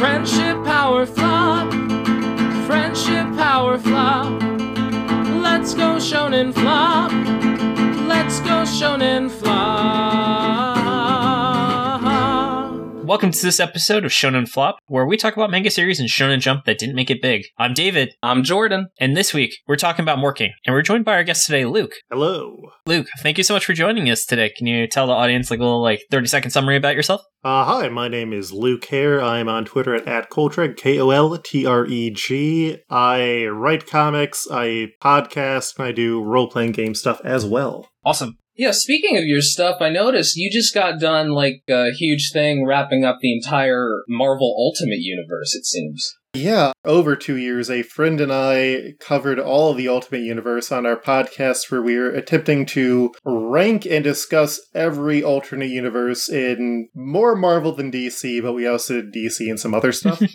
Friendship power flop. Friendship power flop. Let's go shonen flop. Let's go shonen flop. Welcome to this episode of Shonen Flop, where we talk about manga series and Shonen Jump that didn't make it big. I'm David, I'm Jordan. and this week we're talking about Moriking, and we're joined by our guest today, Luke. Hello. Luke, thank you so much for joining us today. Can you tell the audience like a little like 30 second summary about yourself? Uh, hi, my name is Luke Hare. I'm on Twitter at, at Coltreg, K O L T R E G. I write comics, I podcast, and I do role playing game stuff as well. Awesome. Yeah, speaking of your stuff, I noticed you just got done like a huge thing wrapping up the entire Marvel Ultimate Universe, it seems. Yeah, over two years, a friend and I covered all of the Ultimate Universe on our podcast where we were attempting to rank and discuss every alternate universe in more Marvel than DC, but we also did DC and some other stuff.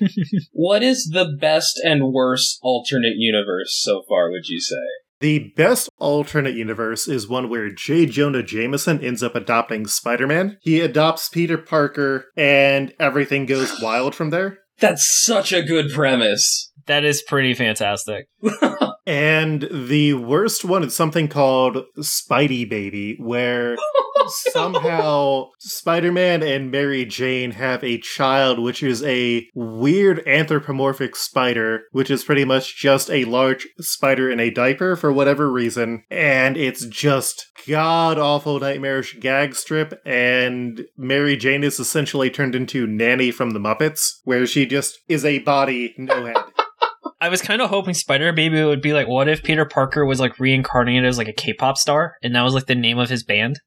What is the best and worst alternate universe so far, would you say? The best alternate universe is one where J. Jonah Jameson ends up adopting Spider Man. He adopts Peter Parker, and everything goes wild from there. That's such a good premise. That is pretty fantastic. And the worst one is something called Spidey Baby, where somehow Spider Man and Mary Jane have a child, which is a weird anthropomorphic spider, which is pretty much just a large spider in a diaper for whatever reason. And it's just god awful nightmarish gag strip. And Mary Jane is essentially turned into Nanny from the Muppets, where she just is a body, no head. I was kind of hoping Spider Baby would be like, what if Peter Parker was like reincarnated as like a K pop star, and that was like the name of his band?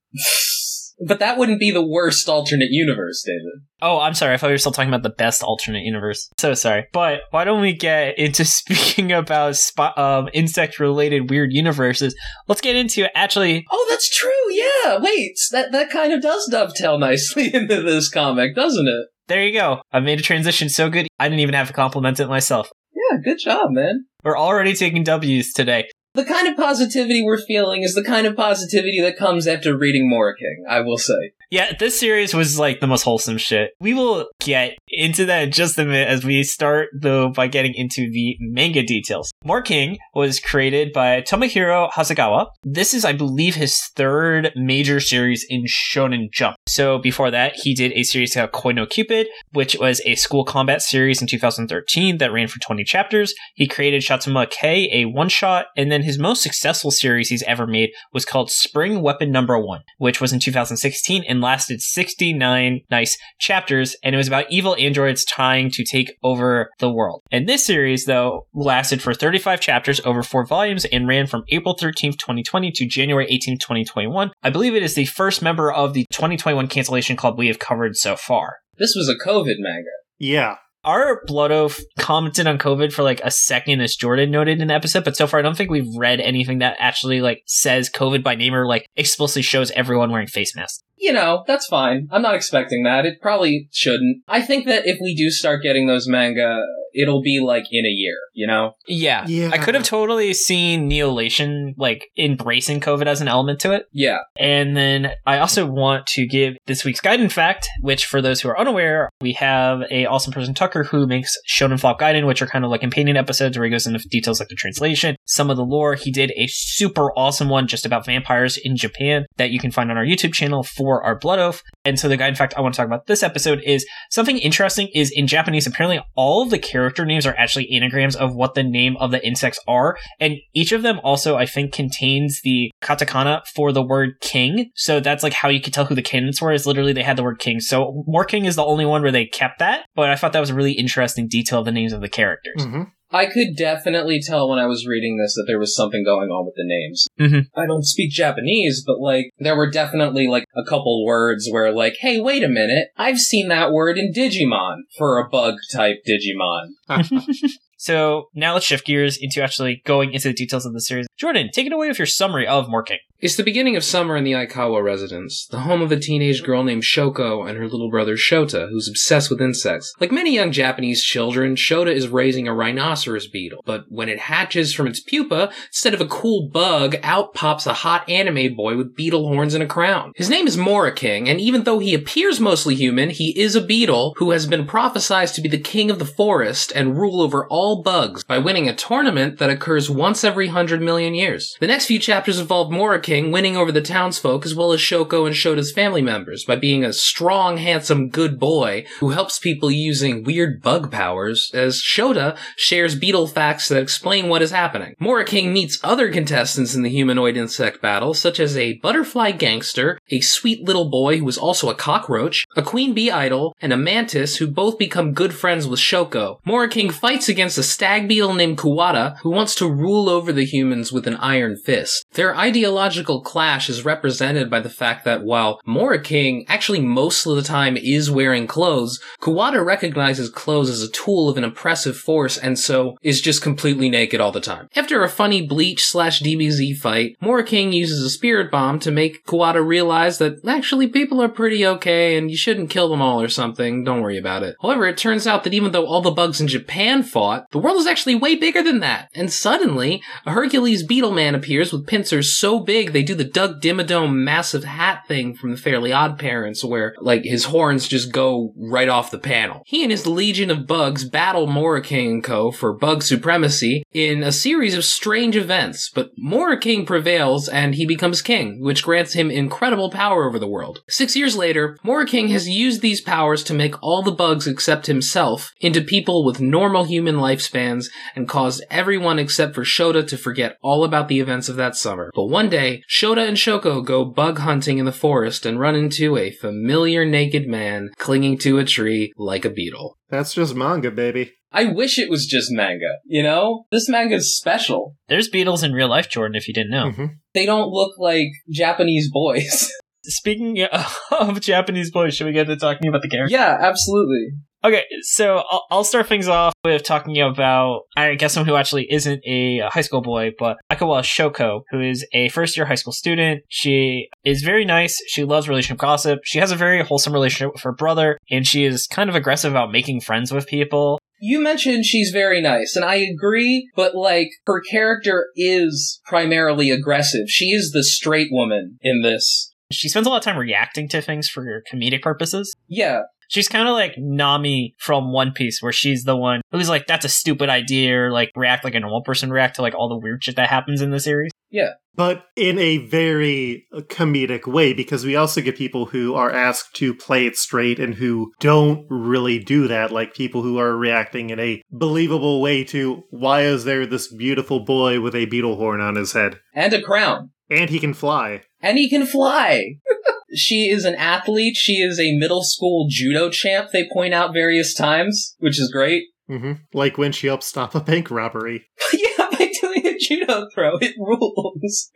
But that wouldn't be the worst alternate universe, David. Oh, I'm sorry. I thought we were still talking about the best alternate universe. So sorry. But why don't we get into speaking about um, insect related weird universes? Let's get into actually. Oh, that's true. Yeah. Wait, that that kind of does dovetail nicely into this comic, doesn't it? There you go. I made a transition so good, I didn't even have to compliment it myself. Yeah, good job, man. We're already taking W's today. The kind of positivity we're feeling is the kind of positivity that comes after reading Mora King, I will say. Yeah, this series was like the most wholesome shit. We will get into that in just a minute as we start, though, by getting into the manga details. Moriking was created by Tomohiro Hasegawa. This is, I believe, his third major series in Shonen Jump. So before that, he did a series called Koi no Cupid, which was a school combat series in 2013 that ran for 20 chapters. He created Shatsuma K, a one shot, and then his most successful series he's ever made was called Spring Weapon Number One, which was in 2016 and lasted 69 nice chapters, and it was about evil androids trying to take over the world. And this series, though, lasted for 35 chapters over four volumes and ran from April 13th, 2020 to January 18th, 2021. I believe it is the first member of the 2021 cancellation club we have covered so far. This was a COVID manga. Yeah. Our Blood Oath commented on COVID for like a second, as Jordan noted in the episode, but so far I don't think we've read anything that actually like says COVID by name or like explicitly shows everyone wearing face masks. You know, that's fine. I'm not expecting that. It probably shouldn't. I think that if we do start getting those manga, it'll be like in a year, you know? Yeah. Yeah. I could have totally seen Neolation like embracing COVID as an element to it. Yeah. And then I also want to give this week's Gaiden fact, which for those who are unaware, we have a awesome person Tucker who makes Shonen Flop Gaiden, which are kind of like companion episodes where he goes into details like the translation, some of the lore. He did a super awesome one just about vampires in Japan that you can find on our YouTube channel for our Blood Oath. And so the Gaiden fact I want to talk about this episode is something interesting is in Japanese, apparently all of the character names are actually anagrams of what the name of the insects are. And each of them also, I think, contains the katakana for the word king. So that's like how you could tell who the candidates were is literally they had the word king. So Moriking is the only one where they kept that. But I thought that was a really interesting detail of the names of the characters. hmm I could definitely tell when I was reading this that there was something going on with the names. Mhm. I don't speak Japanese, but like, there were definitely like a couple words where like, hey, wait a minute, I've seen that word in Digimon for a bug type Digimon. So now let's shift gears into actually going into the details of the series. Jordan, take it away with your summary of Moriking. It's the beginning of summer in the Aikawa residence, the home of a teenage girl named Shoko and her little brother Shota, who's obsessed with insects. Like many young Japanese children, Shota is raising a rhinoceros beetle, but when it hatches from its pupa, instead of a cool bug, out pops a hot anime boy with beetle horns and a crown. His name is Moriking, and even though he appears mostly human, he is a beetle who has been prophesized to be the king of the forest and rule over all bugs by winning a tournament that occurs once every hundred million years. The next few chapters involve Moriking winning over the townsfolk as well as Shoko and Shota's family members by being a strong, handsome, good boy who helps people using weird bug powers as Shota shares beetle facts that explain what is happening. Moriking meets other contestants in the humanoid insect battle, such as a butterfly gangster, a sweet little boy who is also a cockroach, a queen bee idol, and a mantis who both become good friends with Shoko. Moriking fights against a stag beetle named Kuwata who wants to rule over the humans with an iron fist. Their ideological clash is represented by the fact that while Moriking actually most of the time is wearing clothes, Kuwata recognizes clothes as a tool of an oppressive force and so is just completely naked all the time. After a funny Bleach slash DBZ fight, Moriking uses a spirit bomb to make Kuwata realize that actually people are pretty okay and you shouldn't kill them all or something, don't worry about it. However, it turns out that even though all the bugs in Japan fought, the world is actually way bigger than that. And suddenly, a Hercules Beetle Man appears with pincers so big they do the Doug Dimmadome massive hat thing from the Fairly Odd Parents, where like his horns just go right off the panel. He and his legion of bugs battle Moriking and Co. for bug supremacy in a series of strange events, but Moriking prevails and he becomes king, which grants him incredible power over the world. Six years later, Moriking has used these powers to make all the bugs except himself into people with normal human lifespans and caused everyone except for Shota to forget all about the events of that summer. But one day, Shota and Shoko go bug hunting in the forest and run into a familiar naked man clinging to a tree like a beetle. That's just manga, baby. I wish it was just manga, you know? This manga's special. There's beetles in real life, Jordan, if you didn't know. Mhm. They don't look like Japanese boys. Speaking of Japanese boys, should we get to talking about the characters? yeah, absolutely. Okay, so I'll, I'll start things off with talking about, I guess, someone who actually isn't a high school boy, but Aikawa Shoko, who is a first year high school student. She is very nice. She loves relationship gossip. She has a very wholesome relationship with her brother, and she is kind of aggressive about making friends with people. You mentioned she's very nice, and I agree, but like, her character is primarily aggressive. She is the straight woman in this. She spends a lot of time reacting to things for comedic purposes. Yeah, She's kind of like Nami from One Piece, where she's the one who's like, that's a stupid idea, or like react like a normal person react to like all the weird shit that happens in the series. Yeah. But in a very comedic way, because we also get people who are asked to play it straight and who don't really do that, like people who are reacting in a believable way to why is there this beautiful boy with a beetle horn on his head? and a crown. And he can fly. And he can fly. she is an athlete. She is a middle school judo champ, they point out various times, which is great. hmm Like when she helps stop a bank robbery. yeah, by doing judo throw, it rules.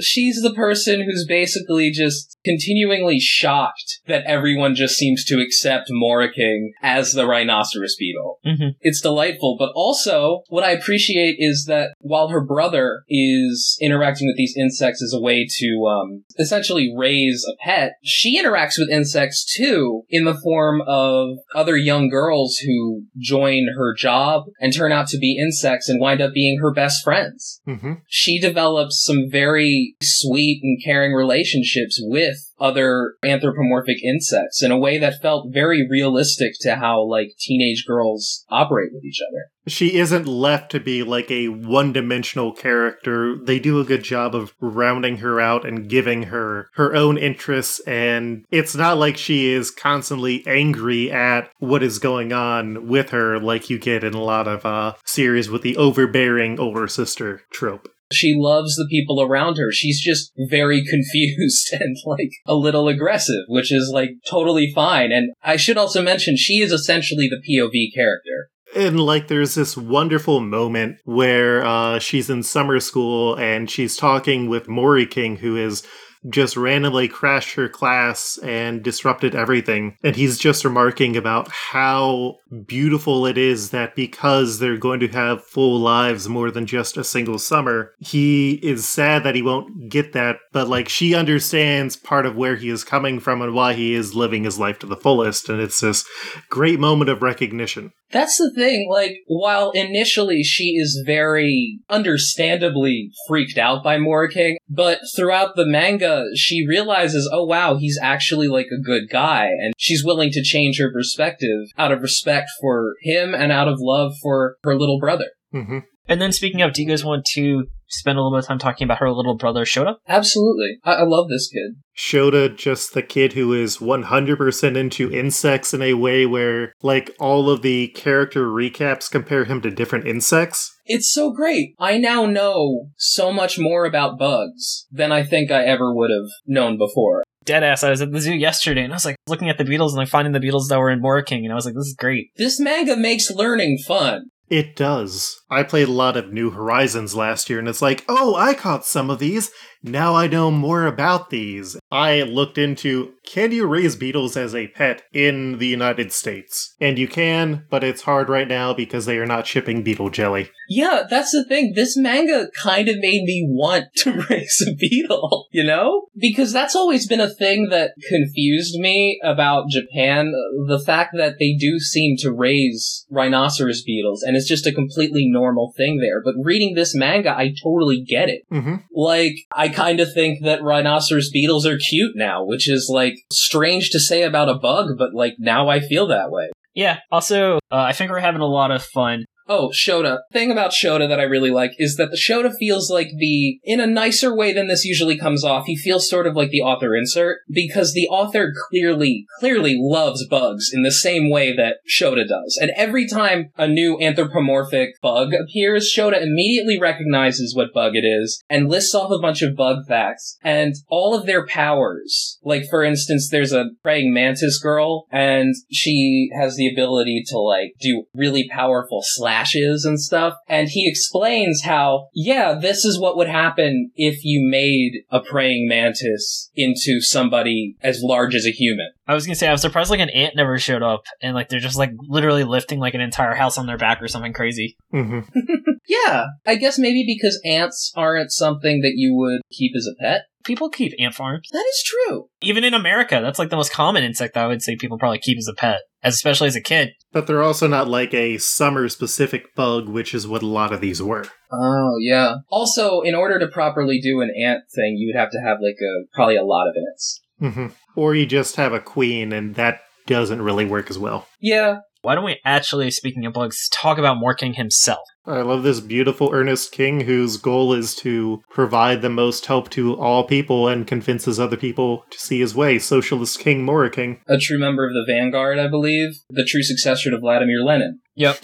She's the person who's basically just continuingly shocked that everyone just seems to accept Moriking as the rhinoceros beetle. Mm-hmm. It's delightful, but also what I appreciate is that while her brother is interacting with these insects as a way to um, essentially raise a pet, she interacts with insects too in the form of other young girls who join her job and turn out to be insects and wind up being her best friends. hmm She develops some very sweet and caring relationships with other anthropomorphic insects in a way that felt very realistic to how like teenage girls operate with each other. She isn't left to be like a one dimensional character. They do a good job of rounding her out and giving her her own interests. And it's not like she is constantly angry at what is going on with her, like you get in a lot of uh, series with the overbearing older sister trope. She loves the people around her. She's just very confused and like a little aggressive, which is like totally fine. And I should also mention she is essentially the POV character. And like, there's this wonderful moment where uh, she's in summer school and she's talking with Moriking, who is just randomly crashed her class and disrupted everything. And he's just remarking about how beautiful it is that because they're going to have full lives more than just a single summer, he is sad that he won't get that, but like she understands part of where he is coming from and why he is living his life to the fullest. And it's this great moment of recognition. That's the thing. Like, while initially she is very understandably freaked out by Moriking, but throughout the manga, she realizes, oh wow, he's actually like a good guy, and she's willing to change her perspective out of respect for him and out of love for her little brother. hmm And then speaking of, do you guys want to spend a little bit of time talking about her little brother Shota? Absolutely. I, I love this kid. Shota, just the kid who is 100% into insects in a way where, like, all of the character recaps compare him to different insects. It's so great. I now know so much more about bugs than I think I ever would have known before. Deadass, I was at the zoo yesterday and I was like looking at the beetles and like finding the beetles that were in King, and I was like, this is great. This manga makes learning fun. It does. I played a lot of New Horizons last year, and it's like, oh, I caught some of these. Now I know more about these. I looked into can you raise beetles as a pet in the United States? And you can, but it's hard right now because they are not shipping beetle jelly. Yeah, that's the thing. This manga kind of made me want to raise a beetle, you know? Because that's always been a thing that confused me about Japan. The fact that they do seem to raise rhinoceros beetles, and it's just a completely normal thing there. But reading this manga, I totally get it. Mm-hmm. Like, I kind of think that rhinoceros beetles are cute now, which is like strange to say about a bug, but like now I feel that way. Yeah. Also, uh, I think we're having a lot of fun Oh, Shota. Thing about Shota that I really like is that the Shota feels like the, in a nicer way than this usually comes off, he feels sort of like the author insert, because the author clearly, clearly loves bugs in the same way that Shota does. And every time a new anthropomorphic bug appears, Shota immediately recognizes what bug it is and lists off a bunch of bug facts and all of their powers. Like, for instance, there's a praying mantis girl and she has the ability to like do really powerful slash flashes and stuff. And he explains how, yeah, this is what would happen if you made a praying mantis into somebody as large as a human. I was gonna say I was surprised like an ant never showed up, and like they're just like literally lifting like an entire house on their back or something crazy. Mm-hmm. yeah, I guess maybe because ants aren't something that you would keep as a pet. People keep ant farms. That is true. Even in America, that's like the most common insect I would say people probably keep as a pet, as especially as a kid. But they're also not like a summer specific bug, which is what a lot of these were. Oh, yeah. Also, in order to properly do an ant thing, you would have to have like a probably a lot of ants. Mm-hmm. Or you just have a queen, and that doesn't really work as well. Yeah. Why don't we actually, speaking of bugs, talk about Moriking himself? I love this beautiful, earnest king whose goal is to provide the most help to all people and convinces other people to see his way. Socialist King Moriking. A true member of the Vanguard, I believe. The true successor to Vladimir Lenin. Yep.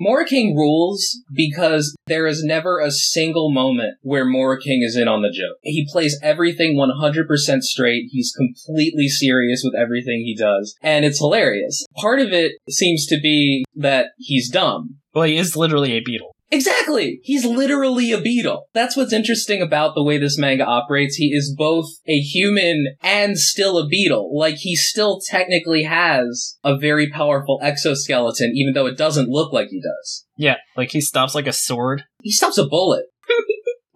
Moriking rules because there is never a single moment where Moriking is in on the joke. He plays everything 100% straight. He's completely serious with everything he does. And it's hilarious. Part of it seems to be that he's dumb. Well, he is literally a beetle. Exactly! He's literally a beetle. That's what's interesting about the way this manga operates. He is both a human and still a beetle. Like, he still technically has a very powerful exoskeleton, even though it doesn't look like he does. Yeah, like he stops like a sword. He stops a bullet.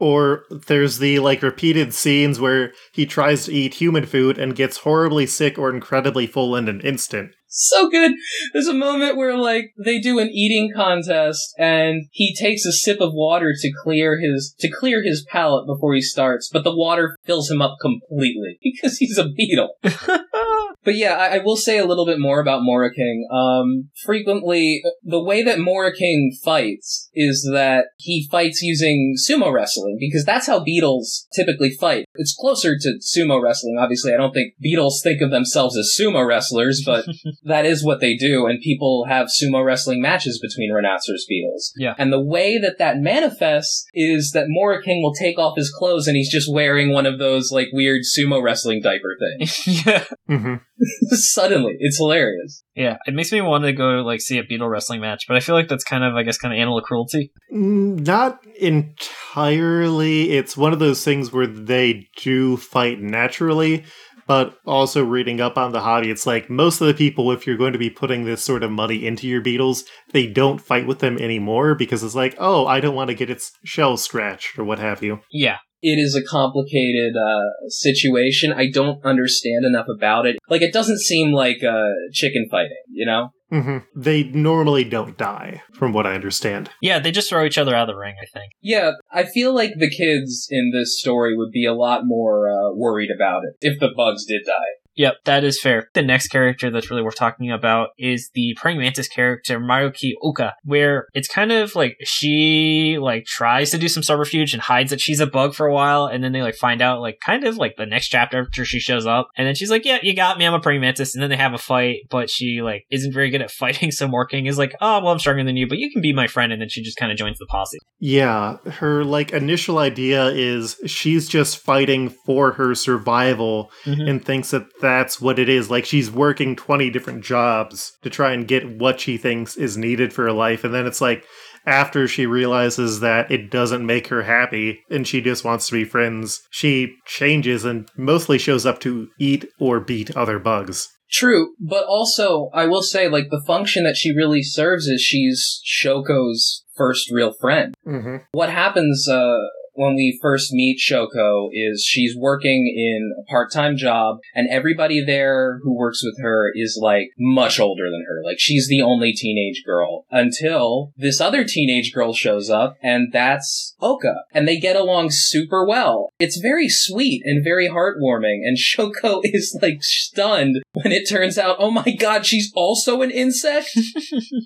Or there's the like repeated scenes where he tries to eat human food and gets horribly sick or incredibly full in an instant. so good. There's a moment where like they do an eating contest and he takes a sip of water to clear his to clear his palate before he starts, but the water fills him up completely because he's a beetle. But yeah, I, I will say a little bit more about Moriking. Um, frequently, the way that Moriking fights is that he fights using sumo wrestling because that's how beetles typically fight. It's closer to sumo wrestling. Obviously, I don't think beetles think of themselves as sumo wrestlers, but that is what they do. And people have sumo wrestling matches between rhinoceros beetles. Yeah. And the way that that manifests is that Moriking will take off his clothes and he's just wearing one of those like weird sumo wrestling diaper things. yeah. Mm-hmm. Suddenly, it's hilarious. Yeah, it makes me want to go like see a beetle wrestling match, but I feel like that's kind of, I guess, kind of animal cruelty. Mm, Not entirely. It's one of those things where they do fight naturally, but also reading up on the hobby, it's like most of the people, if you're going to be putting this sort of money into your beetles, they don't fight with them anymore because it's like, oh, I don't want to get its shell scratched or what have you. Yeah. It is a complicated uh, situation. I don't understand enough about it. Like, it doesn't seem like uh, chicken fighting, you know? hmm They normally don't die, from what I understand. Yeah, they just throw each other out of the ring, I think. Yeah, I feel like the kids in this story would be a lot more uh, worried about it if the bugs did die. Yep, that is fair. The next character that's really worth talking about is the praying mantis character Maruki Oka, where it's kind of like she like tries to do some subterfuge and hides that she's a bug for a while, and then they like find out like kind of like the next chapter after she shows up, and then she's like, "Yeah, you got me. I'm a praying mantis," and then they have a fight, but she like isn't very good at fighting, so Moriking is like, "Oh, well, I'm stronger than you, but you can be my friend," and then she just kind of joins the posse. Yeah, her like initial idea is she's just fighting for her survival Mhm. and thinks that that's what it is. Like she's working 20 different jobs to try and get what she thinks is needed for her life. And then it's like after she realizes that it doesn't make her happy and she just wants to be friends, she changes and mostly shows up to eat or beat other bugs. True, but also I will say like the function that she really serves is she's Shoko's first real friend. Mm-hmm. What happens uh, when we first meet Shoko is she's working in a part-time job and everybody there who works with her is like much older than her. Like she's the only teenage girl until this other teenage girl shows up and that's Oka and they get along super well. It's very sweet and very heartwarming and Shoko is like stunned when it turns out, oh my god, she's also an insect?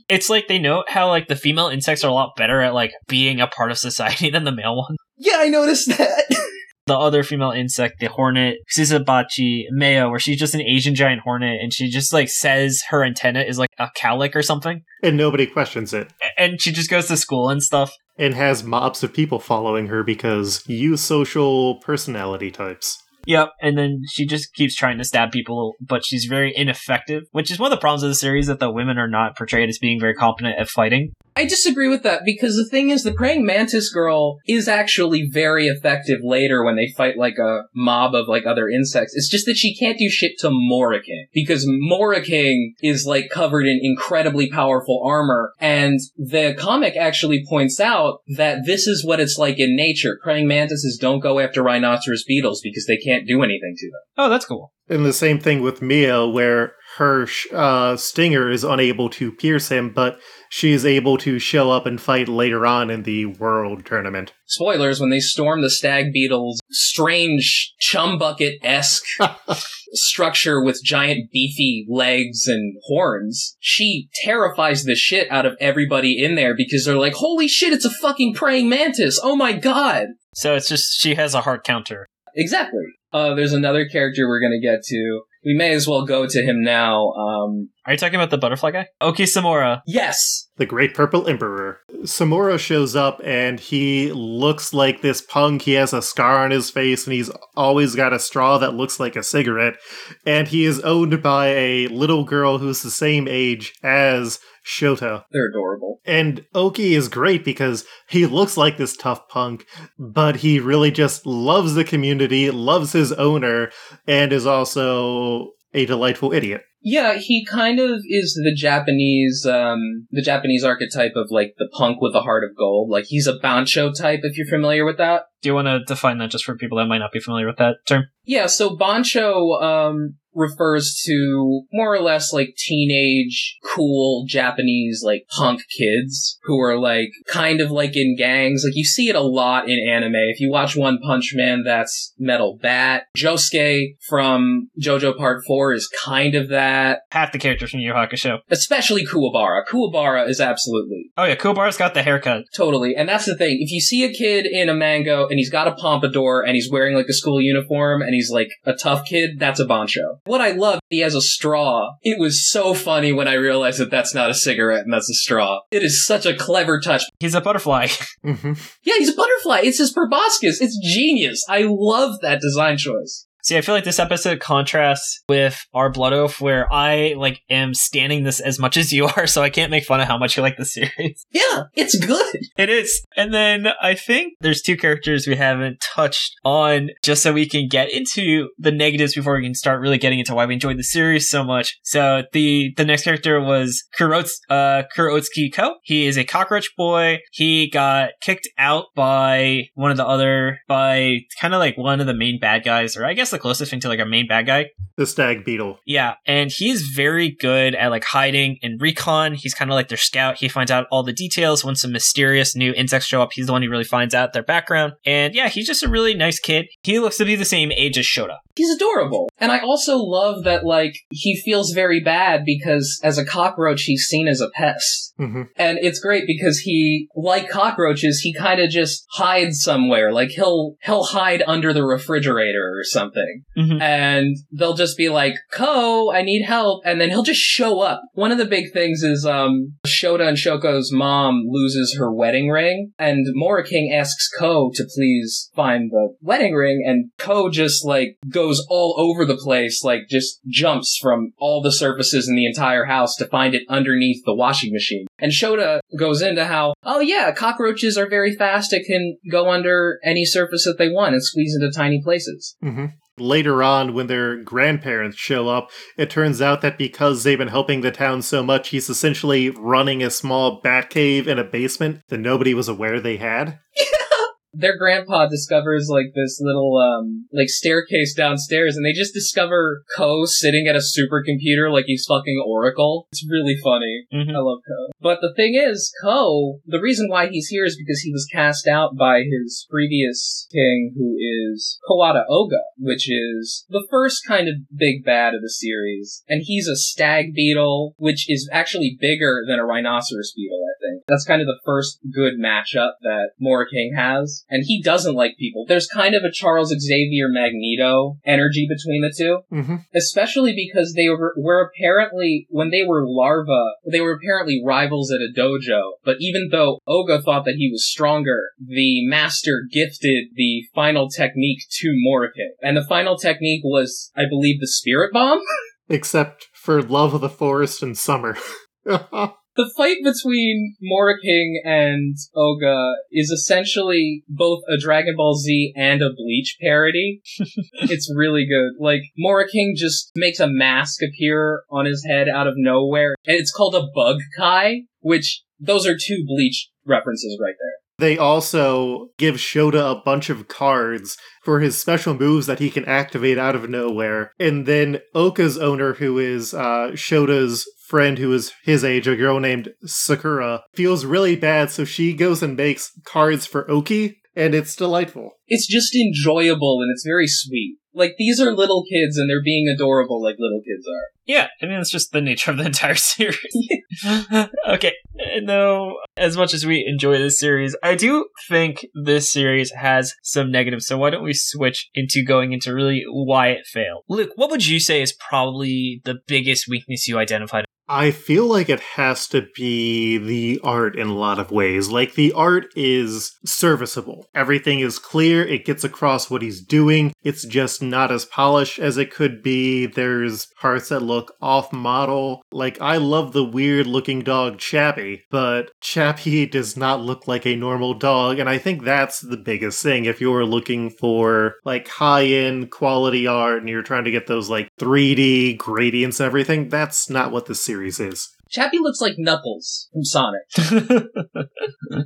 It's like they note how like the female insects are a lot better at like being a part of society than the male ones. Yeah, I noticed that. the other female insect, the hornet, Sisabachi Meo, where she's just an Asian giant hornet and she just like says her antenna is like a cowlick or something. And nobody questions it. And she just goes to school and stuff. And has mobs of people following her because you social personality types. Yep. And then she just keeps trying to stab people, but she's very ineffective, which is one of the problems of the series that the women are not portrayed as being very competent at fighting. I disagree with that because the thing is, the praying mantis girl is actually very effective later when they fight like a mob of like other insects. It's just that she can't do shit to Moriking because Moriking is like covered in incredibly powerful armor. And the comic actually points out that this is what it's like in nature. Praying mantises don't go after rhinoceros beetles because they can't do anything to them. Oh, that's cool. And the same thing with Mia, where her uh, stinger is unable to pierce him, but she is able to show up and fight later on in the world tournament. Spoilers, when they storm the stag beetle's strange chum bucket esque structure with giant beefy legs and horns, she terrifies the shit out of everybody in there because they're like, holy shit, it's a fucking praying mantis! Oh my god! So it's just she has a heart counter. Exactly. Uh, there's another character we're gonna get to. We may as well go to him now. Um, Are you talking about the butterfly guy? Oki Samura. yes! The Great Purple Emperor. Samura shows up and he looks like this punk. He has a scar on his face and he's always got a straw that looks like a cigarette. And he is owned by a little girl who's the same age as Shota. They're adorable. And Oki is great because he looks like this tough punk, but he really just loves the community, loves his owner, and is also a delightful idiot. Yeah, he kind of is the Japanese, um, the Japanese archetype of like the punk with a heart of gold. Like he's a bancho type, if you're familiar with that. Do you want to define that just for people that might not be familiar with that term? Yeah, so bancho um, refers to more or less like teenage, cool Japanese, like punk kids who are like kind of like in gangs. Like you see it a lot in anime. If you watch One Punch Man, that's Metal Bat. Josuke from JoJo Part 4 is kind of that. Half the characters from Yu Hakusho. Especially Kuwabara. Kuwabara is absolutely Oh yeah, Kuwabara's got the haircut. Totally. And that's the thing. If you see a kid in a manga and he's got a pompadour and he's wearing like a school uniform and he's like a tough kid, that's a Bancho. What I love, he has a straw. It was so funny when I realized that that's not a cigarette and that's a straw. It is such a clever touch. He's a butterfly. hmm Yeah, he's a butterfly. It's his proboscis. It's genius. I love that design choice. See, I feel like this episode contrasts with our Blood Oath, where I like am standing this as much as you are, so I can't make fun of how much you like the series. Yeah, it's good. It is. And then I think there's two characters we haven't touched on just so we can get into the negatives before we can start really getting into why we enjoyed the series so much. So the the next character was Kurots, uh, Kurotsuki Ko. He is a cockroach boy. He got kicked out by one of the other, by kind of like one of the main bad guys, or I guess the closest thing to like a main bad guy. The stag beetle. Yeah, and he's very good at like hiding and recon. He's kind of like their scout. He finds out all the details when some mysterious new insects show up. He's the one who really finds out their background. And yeah, he's just a really nice kid. He looks to be the same age as Shota. He's adorable. And I also love that, like, he feels very bad because as a cockroach, he's seen as a pest. hmm And it's great because he, like cockroaches, he kind of just hides somewhere. Like he'll, he'll hide under the refrigerator or something. Mhm. And they'll just be like, Ko, I need help. And then he'll just show up. One of the big things is, um, Shota and Shoko's mom loses her wedding ring. And Moriking asks Ko to please find the wedding ring. And Ko just like goes all over the place, like just jumps from all the surfaces in the entire house to find it underneath the washing machine. And Shota goes into how, oh yeah, cockroaches are very fast. It can go under any surface that they want and squeeze into tiny places. hmm Later on, when their grandparents show up, it turns out that because they've been helping the town so much, he's essentially running a small bat cave in a basement that nobody was aware they had. Their grandpa discovers like this little um like staircase downstairs and they just discover Ko sitting at a supercomputer like he's fucking Oracle. It's really funny. Mhm. I love Ko. But the thing is, Ko, the reason why he's here is because he was cast out by his previous king, who is Kuwata Oga, which is the first kind of big bad of the series. And he's a stag beetle, which is actually bigger than a rhinoceros beetle. That's kind of the first good matchup that Moriking has. And he doesn't like people. There's kind of a Charles Xavier Magneto energy between the two hmm especially because they were, were apparently when they were larvae, they were apparently rivals at a dojo. But even though Oga thought that he was stronger, the master gifted the final technique to Morike, and the final technique was, I believe, the spirit bomb. Except for love of the forest and summer. The fight between Moriking and Oga is essentially both a Dragon Ball Z and a Bleach parody. it's really good. Like, Moriking just makes a mask appear on his head out of nowhere, and it's called a Bug Kai, which, those are two Bleach references right there. They also give Shota a bunch of cards for his special moves that he can activate out of nowhere. And then Oka's owner, who is uh, Shota's friend who is his age, a girl named Sakura, feels really bad, so she goes and makes cards for Oki, and it's delightful. It's just enjoyable and it's very sweet. Like, these are little kids and they're being adorable like little kids are. Yeah, I mean, it's just the nature of the entire series. okay, and though, as much as we enjoy this series, I do think this series has some negatives, so why don't we switch into going into really why it failed? Luke, what would you say is probably the biggest weakness you identified? I feel like it has to be the art in a lot of ways. Like, the art is serviceable. Everything is clear, it gets across what he's doing. It's just not as polished as it could be. There's parts that look off model. Like, I love the weird looking dog Chappie, but Chappie does not look like a normal dog, and I think that's the biggest thing. If you're looking for, like, high end quality art and you're trying to get those, like, 3D gradients and everything, that's not what the series is. Chappie looks like Knuckles from Sonic.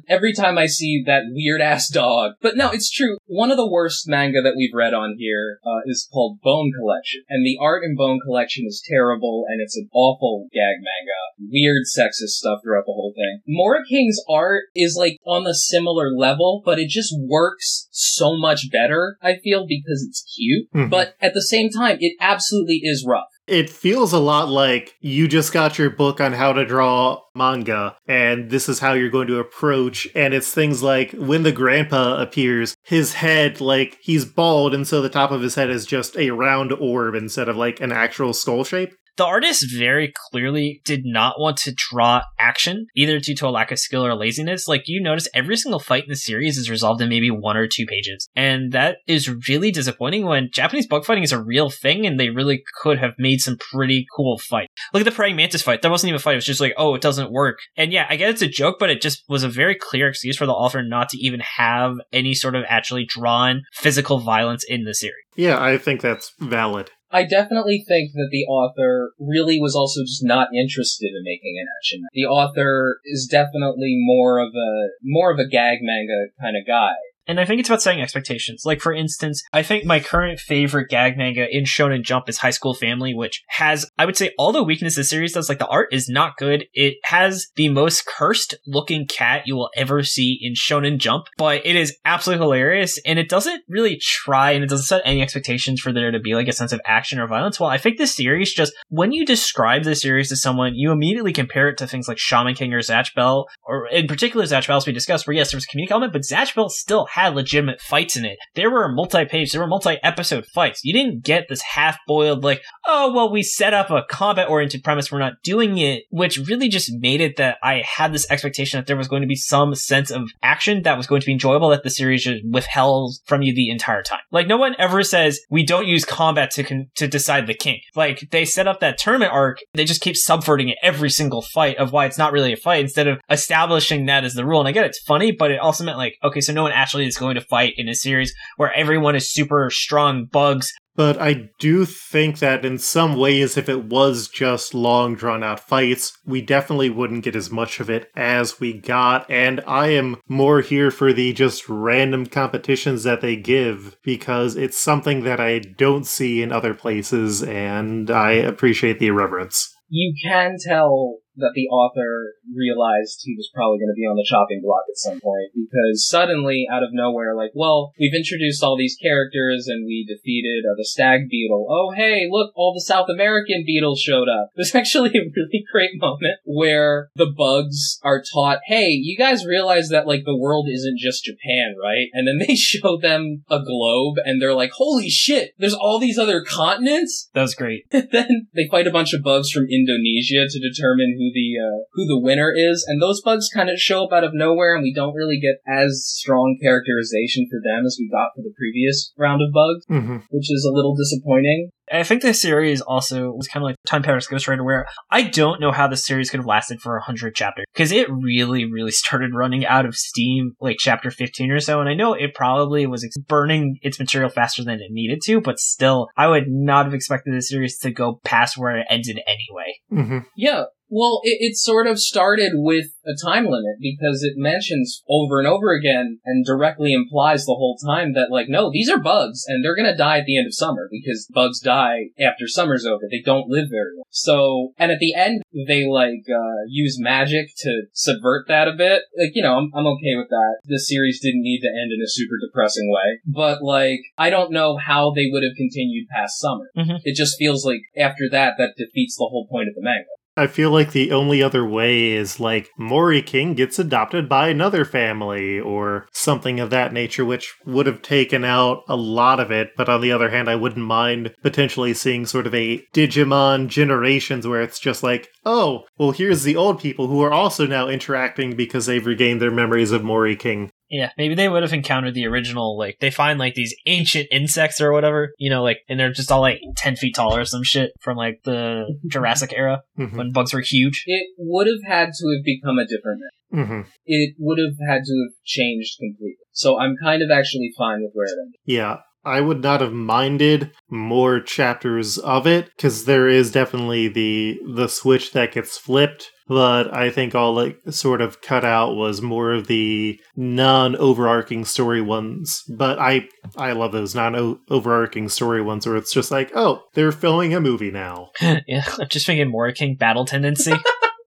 every time I see that weird ass dog. But no, it's true. One of the worst manga that we've read on here uh, is called Bone Collection, and the art in Bone Collection is terrible, and it's an awful gag manga. Weird sexist stuff throughout the whole thing. Moriking's art is like on the similar level, but it just works so much better. I feel because it's cute, Mhm. but at the same time, it absolutely is rough. It feels a lot like you just got your book on how to draw manga, and this is how you're going to approach. And it's things like when the grandpa appears, his head, like, he's bald, and so the top of his head is just a round orb instead of like an actual skull shape. The artist very clearly did not want to draw action, either due to a lack of skill or laziness. Like you notice every single fight in the series is resolved in maybe one or two pages. And that is really disappointing when Japanese bug fighting is a real thing and they really could have made some pretty cool fight. Look at the praying mantis fight. That wasn't even a fight. It was just like, oh, it doesn't work. And yeah, I get it's a joke, but it just was a very clear excuse for the author not to even have any sort of actually drawn physical violence in the series. Yeah, I think that's valid. I definitely think that the author really was also just not interested in making an action. The author is definitely more of a more of a gag manga kind of guy. And I think it's about setting expectations. Like, for instance, I think my current favorite gag manga in Shonen Jump is High School Family, which has, I would say, all the weaknesses the series does. Like, the art is not good. It has the most cursed looking cat you will ever see in Shonen Jump, but it is absolutely hilarious. And it doesn't really try and it doesn't set any expectations for there to be like a sense of action or violence. Well, I think this series just, when you describe the series to someone, you immediately compare it to things like Shaman King or Zatch Bell, or in particular Zatch Bell, as we discussed, where yes, there was a comedic element, but Zatch Bell still had legitimate fights in it. There were multi-page, there were multi-episode fights. You didn't get this half-boiled like, oh well, we set up a combat-oriented premise, we're not doing it, which really just made it that I had this expectation that there was going to be some sense of action that was going to be enjoyable that the series just withheld from you the entire time. Like no one ever says we don't use combat to con- to decide the king. Like they set up that tournament arc, they just keep subverting it every single fight of why it's not really a fight instead of establishing that as the rule. And I get it's funny, but it also meant like okay, so no one actually is going to fight in a series where everyone is super strong bugs. But I do think that in some ways, if it was just long, drawn out fights, we definitely wouldn't get as much of it as we got. And I am more here for the just random competitions that they give because it's something that I don't see in other places, and I appreciate the irreverence. You can tell that the author realized he was probably going to be on the chopping block at some point because suddenly, out of nowhere, like, well, we've introduced all these characters and we defeated uh, the stag beetle. Oh, hey, look, all the South American beetles showed up. There's actually a really great moment where the bugs are taught, hey, you guys realize that, like, the world isn't just Japan, right? And then they show them a globe and they're like, holy shit, there's all these other continents? That was great. then they fight a bunch of bugs from Indonesia to determine who the uh, who the winner is, and those bugs kind of show up out of nowhere, and we don't really get as strong characterization for them as we got for the previous round of bugs, Mm-hmm. which is a little disappointing. I think this series also was kind of like Time Paradox Ghostwriter, where I don't know how the series could have lasted for 100 chapters because it really, really started running out of steam like chapter 15 or so. And I know it probably was burning its material faster than it needed to, but still, I would not have expected the series to go past where it ended anyway. Mm-hmm. Yeah. Well, it, it sort of started with a time limit because it mentions over and over again and directly implies the whole time that, like, no, these are bugs and they're gonna die at the end of summer because bugs die after summer's over. They don't live very long. So, and at the end, they, like, uh, use magic to subvert that a bit. Like, you know, I'm, I'm okay with that. The series didn't need to end in a super depressing way. But, like, I don't know how they would have continued past summer. Mhm. It just feels like after that, that defeats the whole point of the manga. I feel like the only other way is like Moriking gets adopted by another family or something of that nature, which would have taken out a lot of it. But on the other hand, I wouldn't mind potentially seeing sort of a Digimon generations where it's just like, oh, well, here's the old people who are also now interacting because they've regained their memories of Moriking. Yeah, maybe they would have encountered the original, like, they find, like, these ancient insects or whatever, you know, like, and they're just all, like, 10 feet tall or some shit from, like, the Jurassic era Mhm. when bugs were huge. It would have had to have become a different man. hmm It would have had to have changed completely. So I'm kind of actually fine with where it ended. Yeah, I would not have minded more chapters of it because there is definitely the the switch that gets flipped. But I think all it sort of cut out was more of the non-overarching story ones. But I I love those non-overarching story ones where it's just like, oh, they're filming a movie now. yeah, I'm just thinking Moriking battle tendency.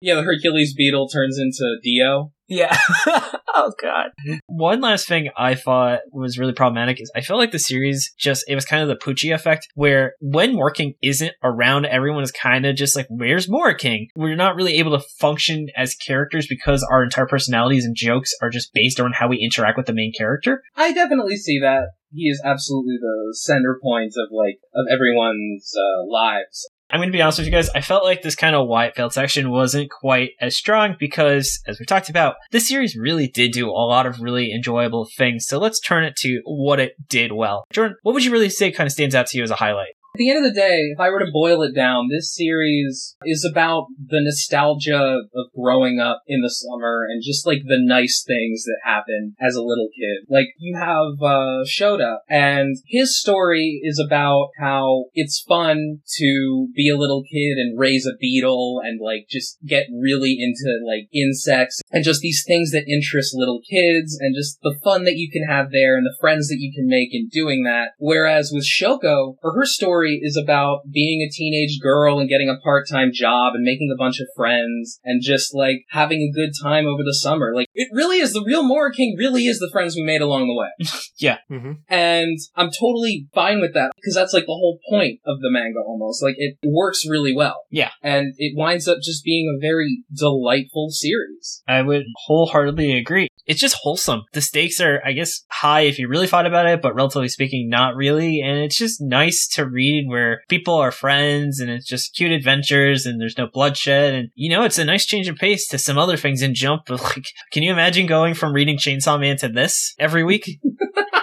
Yeah, the Hercules beetle turns into Dio. Yeah. oh god. One last thing I thought was really problematic is I felt like the series just it was kind of the Poochie effect where when Moriking isn't around, everyone is kind of just like, "Where's Moriking?" We're not really able to function as characters because our entire personalities and jokes are just based on how we interact with the main character. I definitely see that. He is absolutely the center point of like of everyone's uh, lives. I'm going to be honest with you guys. I felt like this kind of failed section wasn't quite as strong because, as we talked about, this series really did do a lot of really enjoyable things. So let's turn it to what it did well. Jordan, what would you really say kind of stands out to you as a highlight? At the end of the day, if I were to boil it down, this series is about the nostalgia of growing up in the summer and just like the nice things that happen as a little kid. Like you have uh, Shota, and his story is about how it's fun to be a little kid and raise a beetle and like just get really into like insects and just these things that interest little kids and just the fun that you can have there and the friends that you can make in doing that. Whereas with Shoko, or her story is about being a teenage girl and getting a part-time job and making a bunch of friends and just like having a good time over the summer. Like it really is the real Moriking really is the friends we made along the way. yeah. Mm-hmm. And I'm totally fine with that because that's like the whole point of the manga almost. Like it works really well. Yeah. And it winds up just being a very delightful series. I would wholeheartedly agree. It's just wholesome. The stakes are, I guess, high if you really thought about it, but relatively speaking, not really. And it's just nice to read where people are friends and it's just cute adventures and there's no bloodshed. And, you know, it's a nice change of pace to some other things in Jump. But, like, can you imagine going from reading Chainsaw Man to this every week?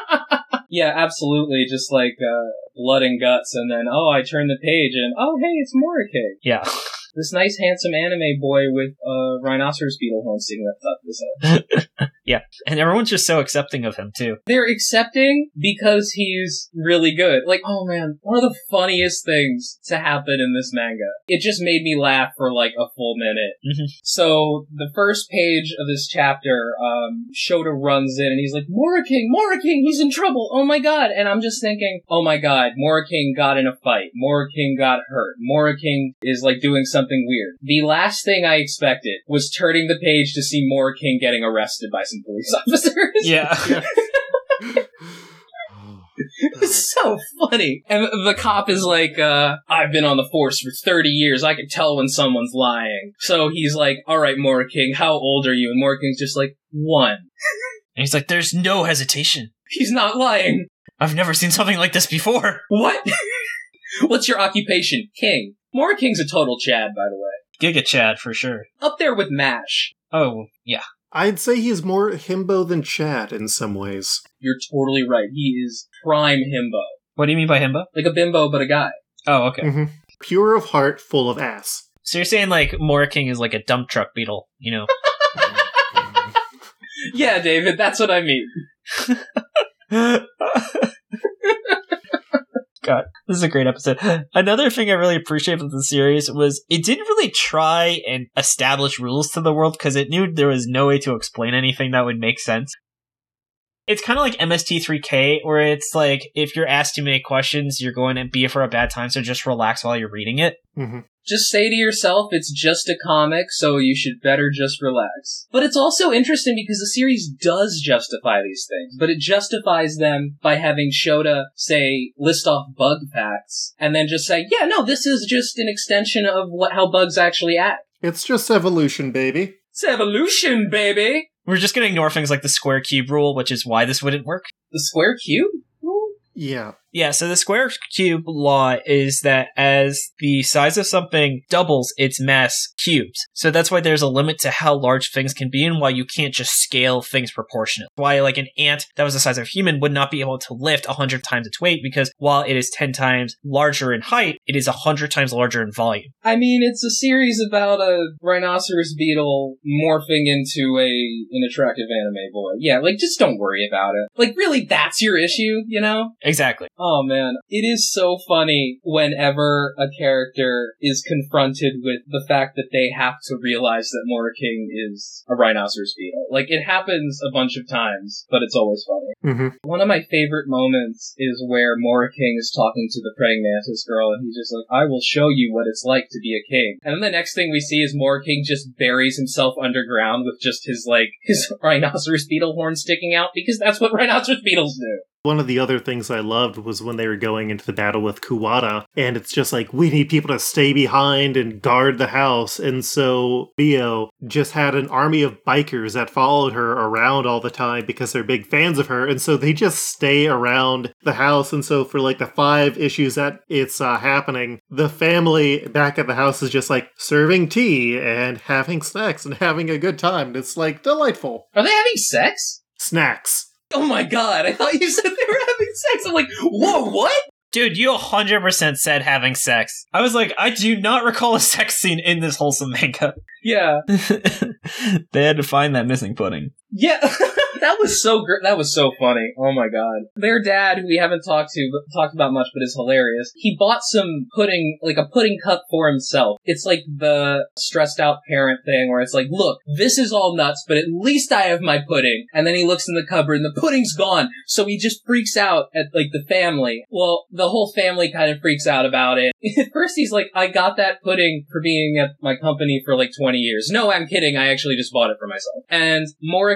yeah, absolutely. Just like, uh, blood and guts and then, oh, I turn the page and, oh, hey, it's Moriking. Yeah. this nice, handsome anime boy with a rhinoceros beetle horn sticking up top of his head. yeah, and everyone's just so accepting of him too. They're accepting because he's really good. Like, oh man, one of the funniest things to happen in this manga. It just made me laugh for like a full minute. Mm-hmm. So the first page of this chapter, um, Shota runs in and he's like, Moriking, Mora King, he's in trouble. Oh my god. And I'm just thinking, oh my god, Moriking got in a fight. Moriking got hurt. Moriking is like doing something weird. The last thing I expected was turning the page to see Moriking getting arrested by some police officers. Yeah. it's so funny. And the cop is like, uh, I've been on the force for 30 years. I can tell when someone's lying. So he's like, all right, Moriking, how old are you? And Moriking's just like, one. And he's like, there's no hesitation. He's not lying. I've never seen something like this before. What? What's your occupation? King. Moriking's a total Chad, by the way. Giga Chad, for sure. Up there with MASH. Oh, yeah. I'd say he's more himbo than Chad in some ways. You're totally right. He is prime himbo. What do you mean by himbo? Like a bimbo, but a guy. Oh, okay. Mm-hmm. Pure of heart, full of ass. So you're saying like Moriking is like a dump truck beetle, you know? yeah, David, that's what I mean. God, this is a great episode. Another thing I really appreciate with the series was it didn't really try and establish rules to the world because it knew there was no way to explain anything that would make sense. It's kind of like MST3K, where it's like if you're asked too many questions, you're going to be for a bad time, so just relax while you're reading it. Mm-hmm. Just say to yourself, it's just a comic, so you should better just relax. But it's also interesting because the series does justify these things, but it justifies them by having Shota say, list off bug facts, and then just say, yeah, no, this is just an extension of what, how bugs actually act. It's just evolution, baby. It's evolution, baby! We're just going to ignore things like the square cube rule, which is why this wouldn't work. The square cube rule? Yeah. Yeah, so the square cube law is that as the size of something doubles, its mass cubes. So that's why there's a limit to how large things can be and why you can't just scale things proportionate. Why like an ant that was the size of a human would not be able to lift 100 times its weight because while it is 10 times larger in height, it is 100 times larger in volume. I mean, it's a series about a rhinoceros beetle morphing into a an attractive anime boy. Yeah, like just don't worry about it. Like really that's your issue, you know? Exactly. Oh man, it is so funny whenever a character is confronted with the fact that they have to realize that Moriking is a rhinoceros beetle. Like it happens a bunch of times, but it's always funny. Mm-hmm. One of my favorite moments is where Moriking is talking to the praying mantis girl, and he's just like, "I will show you what it's like to be a king." And then the next thing we see is Moriking just buries himself underground with just his like his rhinoceros beetle horn sticking out because that's what rhinoceros beetles do. One of the other things I loved was when they were going into the battle with Kuwata, and it's just like, we need people to stay behind and guard the house. And so Bio just had an army of bikers that followed her around all the time because they're big fans of her. And so they just stay around the house. And so for like the five issues that it's uh, happening, the family back at the house is just like serving tea and having snacks and having a good time. And it's like delightful. Are they having sex? Snacks. Oh my god, I thought you said they were having sex. I'm like, whoa, what? Dude, you 100% said having sex. I was like, I do not recall a sex scene in this wholesome manga. Yeah. they had to find that missing pudding. Yeah, that was so gr- that was so funny. Oh my god. Their dad, who we haven't talked to talked about much, but is hilarious. He bought some pudding, like a pudding cup for himself. It's like the stressed out parent thing where it's like, look, this is all nuts, but at least I have my pudding. And then he looks in the cupboard and the pudding's gone. So he just freaks out at like the family. Well, the whole family kind of freaks out about it. At first he's like, I got that pudding for being at my company for like 20 years. No, I'm kidding. I actually just bought it for myself. And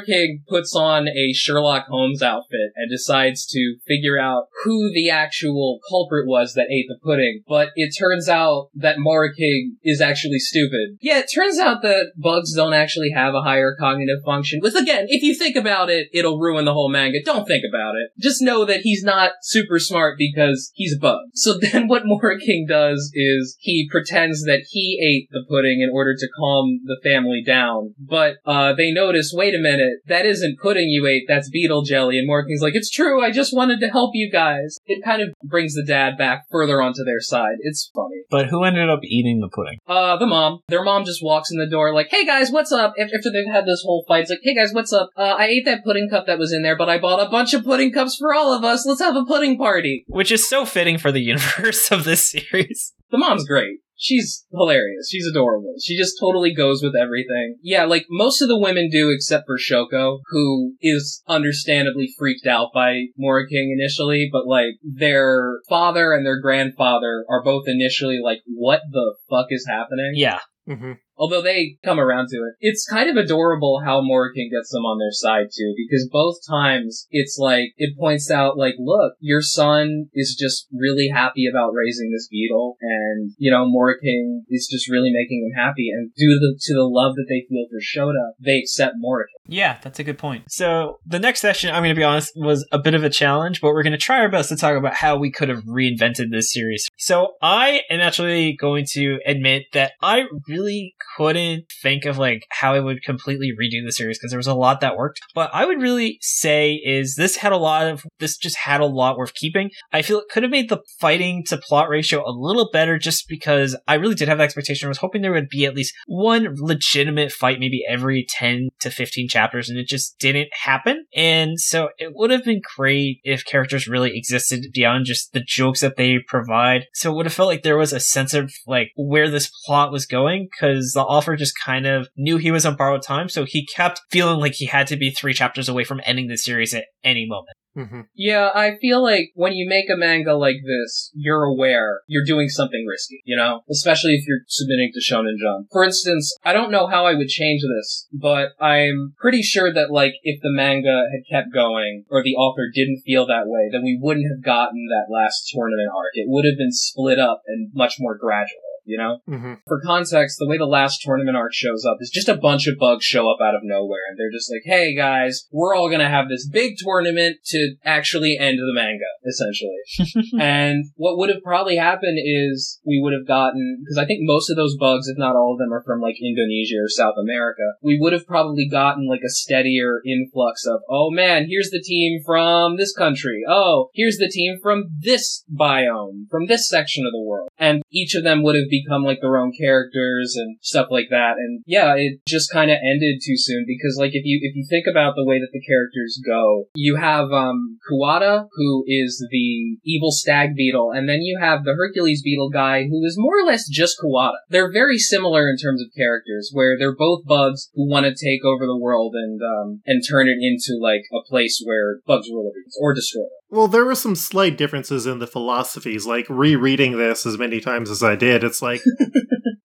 Moriking puts on a Sherlock Holmes outfit and decides to figure out who the actual culprit was that ate the pudding. But it turns out that Moriking is actually stupid. Yeah, it turns out that bugs don't actually have a higher cognitive function. Which again, if you think about it, it'll ruin the whole manga. Don't think about it. Just know that he's not super smart because he's a bug. So then what Moriking does is he pretends that he ate the pudding in order to calm the family down. But uh, they notice, wait a minute, that isn't pudding you ate, that's beetle jelly. And Moriking's like, it's true, I just wanted to help you guys. It kind of brings the dad back further onto their side. It's funny. But who ended up eating the pudding? Uh, the mom. Their mom just walks in the door like, hey guys, what's up? After they've had this whole fight, it's like, hey guys, what's up? Uh, I ate that pudding cup that was in there, but I bought a bunch of pudding cups for all of us. Let's have a pudding party. Which is so fitting for the universe of this series. The mom's great. She's hilarious. She's adorable. She just totally goes with everything. Yeah, like most of the women do except for Shoko, who is understandably freaked out by Moriking initially, but like their father and their grandfather are both initially like, what the fuck is happening? Yeah. hmm Although they come around to it. It's kind of adorable how Moriking gets them on their side too, because both times it's like, it points out like, look, your son is just really happy about raising this beetle, and, you know, Moriking is just really making him happy, and due to the, to the love that they feel for Shota, they accept Moriking. Yeah, that's a good point. So the next session, I'm going to be honest, was a bit of a challenge, but we're going to try our best to talk about how we could have reinvented this series. So I am actually going to admit that I really couldn't think of like how I would completely redo the series because there was a lot that worked. But I would really say is this had a lot of this just had a lot worth keeping. I feel it could have made the fighting to plot ratio a little better just because I really did have the expectation. I was hoping there would be at least one legitimate fight maybe every 10 to 15 chapters and it just didn't happen. And so it would have been great if characters really existed beyond just the jokes that they provide. So it would have felt like there was a sense of like where this plot was going because the author just kind of knew he was on borrowed time. So he kept feeling like he had to be three chapters away from ending the series at any moment. hmm Yeah, I feel like when you make a manga like this, you're aware you're doing something risky, you know? Especially if you're submitting to Shonen Jump. For instance, I don't know how I would change this, but I'm pretty sure that like if the manga had kept going or the author didn't feel that way, then we wouldn't have gotten that last tournament arc. It would have been split up and much more gradual. You know? hmm For context, the way the last tournament arc shows up is just a bunch of bugs show up out of nowhere, and they're just like, hey guys, we're all gonna have this big tournament to actually end the manga, essentially. and what would have probably happened is we would have gotten, because I think most of those bugs, if not all of them, are from like Indonesia or South America, we would have probably gotten like a steadier influx of, oh man, here's the team from this country. Oh, here's the team from this biome, from this section of the world. And each of them would have become like their own characters and stuff like that. And yeah, it just kind of ended too soon because like if you, if you think about the way that the characters go, you have, um, Kuwata, who is the evil stag beetle, and then you have the Hercules beetle guy, who is more or less just Kuwata. They're very similar in terms of characters, where they're both bugs who want to take over the world and, um, and turn it into like a place where bugs rule everything, or destroy it. Well, there were some slight differences in the philosophies. Like rereading this as many times as I did, it's like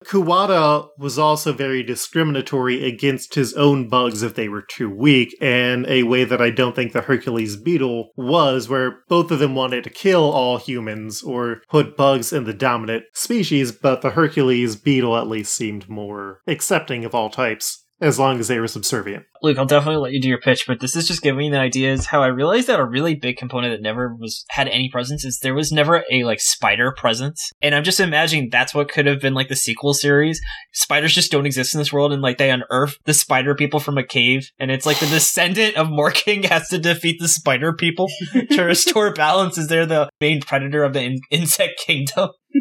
Kuwata was also very discriminatory against his own bugs if they were too weak, and a way that I don't think the Hercules beetle was, where both of them wanted to kill all humans or put bugs in the dominant species, but the Hercules beetle at least seemed more accepting of all types as long as they were subservient. Luke, I'll definitely let you do your pitch, but this is just giving me the ideas how I realized that a really big component that never was had any presence is there was never a like spider presence. And I'm just imagining that's what could have been like the sequel series. Spiders just don't exist in this world and like they unearth the spider people from a cave and it's like the descendant of Moriking has to defeat the spider people to restore balance as they're the main predator of the in- insect kingdom.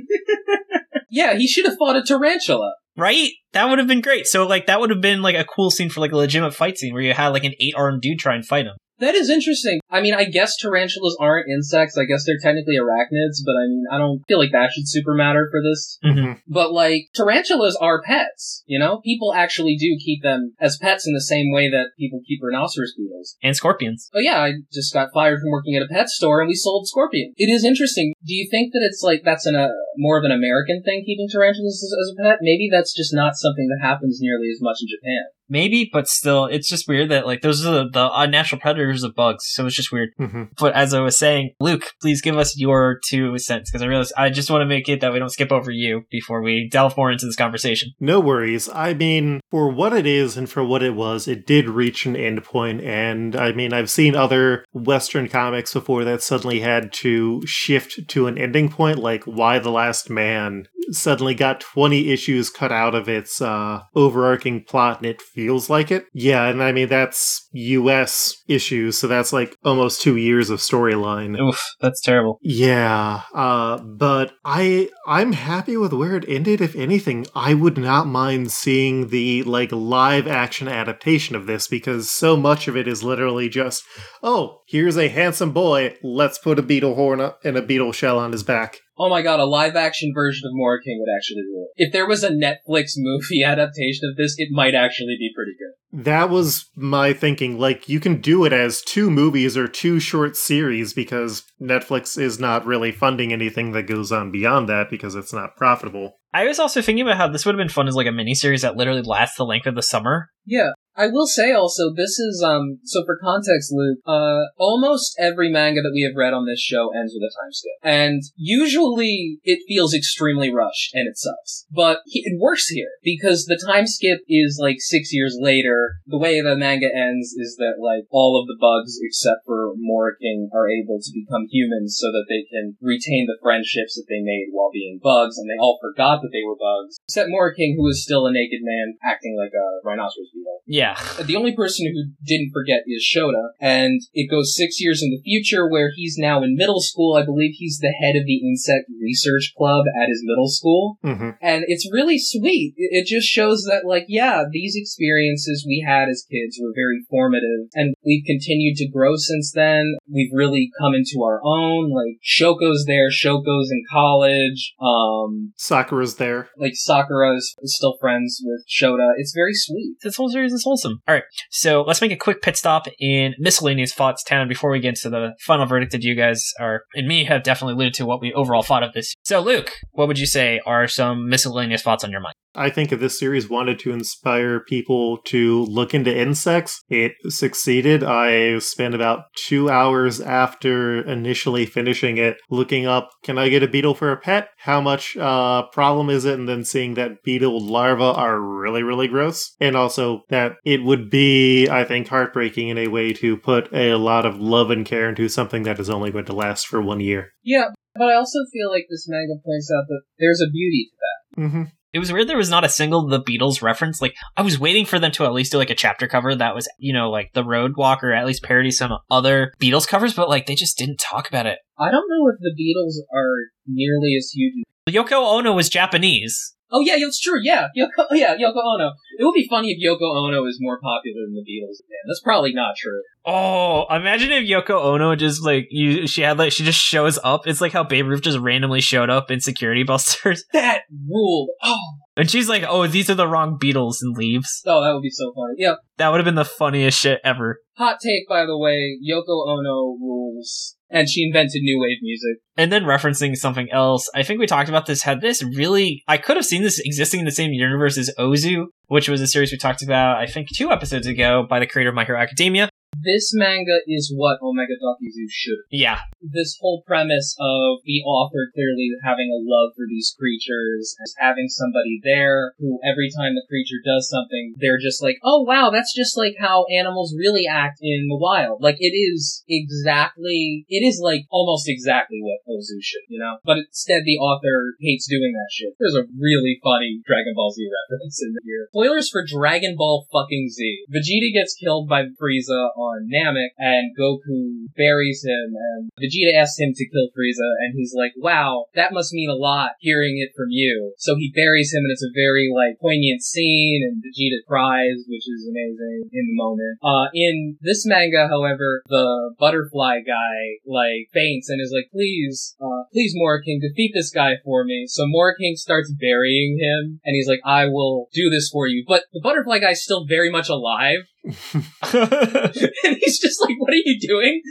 Yeah, he should have fought a tarantula. Right? That would have been great. So like that would have been like a cool scene for like a legitimate fight scene where you had like an eight armed dude try and fight him. That is interesting. I mean, I guess tarantulas aren't insects. I guess they're technically arachnids, but I mean, I don't feel like that should super matter for this. Mm-hmm. But like, tarantulas are pets, you know? People actually do keep them as pets in the same way that people keep rhinoceros beetles. And scorpions. Oh yeah, I just got fired from working at a pet store and we sold scorpion. It is interesting. Do you think that it's like, that's an, a, more of an American thing keeping tarantulas as, as a pet? Maybe that's just not something that happens nearly as much in Japan. Maybe, but still, it's just weird that like those are the, the unnatural predators of bugs. So it's just weird. hmm But as I was saying, Luke, please give us your two cents because I realize I just want to make it that we don't skip over you before we delve more into this conversation. No worries. I mean, for what it is and for what it was, it did reach an end point, and I mean, I've seen other Western comics before that suddenly had to shift to an ending point, like Y the Last Man suddenly got 20 issues cut out of its uh, overarching plot, and it feels like it. Yeah, and I mean, that's US issues, so that's like almost two years of storyline. Oof, that's terrible. Yeah, uh, but I I'm happy with where it ended. If anything, I would not mind seeing the like live action adaptation of this because so much of it is literally just, oh, here's a handsome boy. Let's put a beetle horn up and a beetle shell on his back. Oh my god, a live action version of Moriking would actually rule. If there was a Netflix movie adaptation of this, it might actually be pretty good. That was my thinking. Like, you can do it as two movies or two short series because Netflix is not really funding anything that goes on beyond that because it's not profitable. I was also thinking about how this would have been fun as like a miniseries that literally lasts the length of the summer. Yeah. I will say also, this is, um, so for context, Luke, uh, almost every manga that we have read on this show ends with a time skip. And usually it feels extremely rushed and it sucks. But it works here because the time skip is like six years later. The way the manga ends is that like all of the bugs except for Moriking are able to become humans so that they can retain the friendships that they made while being bugs and they all forgot that they were bugs. Except Moriking who is still a naked man acting like a rhinoceros beetle. Yeah. The only person who didn't forget is Shota, and it goes six years in the future where he's now in middle school. I believe he's the head of the insect research club at his middle school. hmm And it's really sweet. It it just shows that, like, yeah, these experiences we had as kids were very formative, and we've continued to grow since then. We've really come into our own. Like, Shoko's there, Shoko's in college. Um, Sakura's there. like, Sakura is is still friends with Shota. It's very sweet. This whole series is wholesome. All right, so let's make a quick pit stop in miscellaneous thoughts town before we get into the final verdict that you guys are and me have definitely alluded to what we overall thought of this. So, Luke, what would you say are some miscellaneous thoughts on your mind? I think if this series wanted to inspire people to look into insects, it succeeded. I spent about two hours after initially finishing it looking up can I get a beetle for a pet? How much uh, problem is it? And then seeing that beetle larvae are really, really gross. And also that it would be, I think, heartbreaking in a way to put a lot of love and care into something that is only going to last for one year. Yeah, but I also feel like this manga points out that there's a beauty to that. hmm It was weird there was not a single The Beatles reference. Like, I was waiting for them to at least do like a chapter cover that was, you know, like The Road Walk or at least parody some other Beatles covers, but like they just didn't talk about it. I don't know if the Beatles are nearly as huge. Yoko Ono was Japanese. Oh yeah, it's true. Yeah, Yoko. Yeah, Yoko Ono. It would be funny if Yoko Ono is more popular than the Beatles. Man, that's probably not true. Oh, imagine if Yoko Ono just like you she had like she just shows up. It's like how Babe Ruth just randomly showed up in Security Busters. That ruled. Oh, And she's like, "Oh, these are the wrong Beatles," and leaves. oh, that would be so funny. Yeah. That would have been the funniest shit ever. Hot take, by the way. Yoko Ono rules and she invented new wave music. And then referencing something else, I think we talked about this, had this really, I could have seen this existing in the same universe as Ozu, which was a series we talked about, I think, two episodes ago by the creator of My Hero Academia. This manga is what Oumagadoki Zoo should have. Yeah. This whole premise of the author clearly having a love for these creatures, and having somebody there who every time the creature does something, they're just like, oh wow, that's just like how animals really act in the wild. Like it is exactly, it is like almost exactly what Ozu should, you know? But instead the author hates doing that shit. There's a really funny Dragon Ball Z reference in here. Spoilers for Dragon Ball fucking Z. Vegeta gets killed by Frieza on Namek, and Goku buries him, and Vegeta asks him to kill Frieza, and he's like, wow, that must mean a lot hearing it from you. So he buries him, and it's a very, like, poignant scene, and Vegeta cries, which is amazing in the moment. Uh, in this manga, however, the butterfly guy, like, faints and is like, please, uh, please, King, defeat this guy for me. So Moriking starts burying him, and he's like, I will do this for you. But the butterfly guy's still very much alive, and he's just like, "What are you doing?"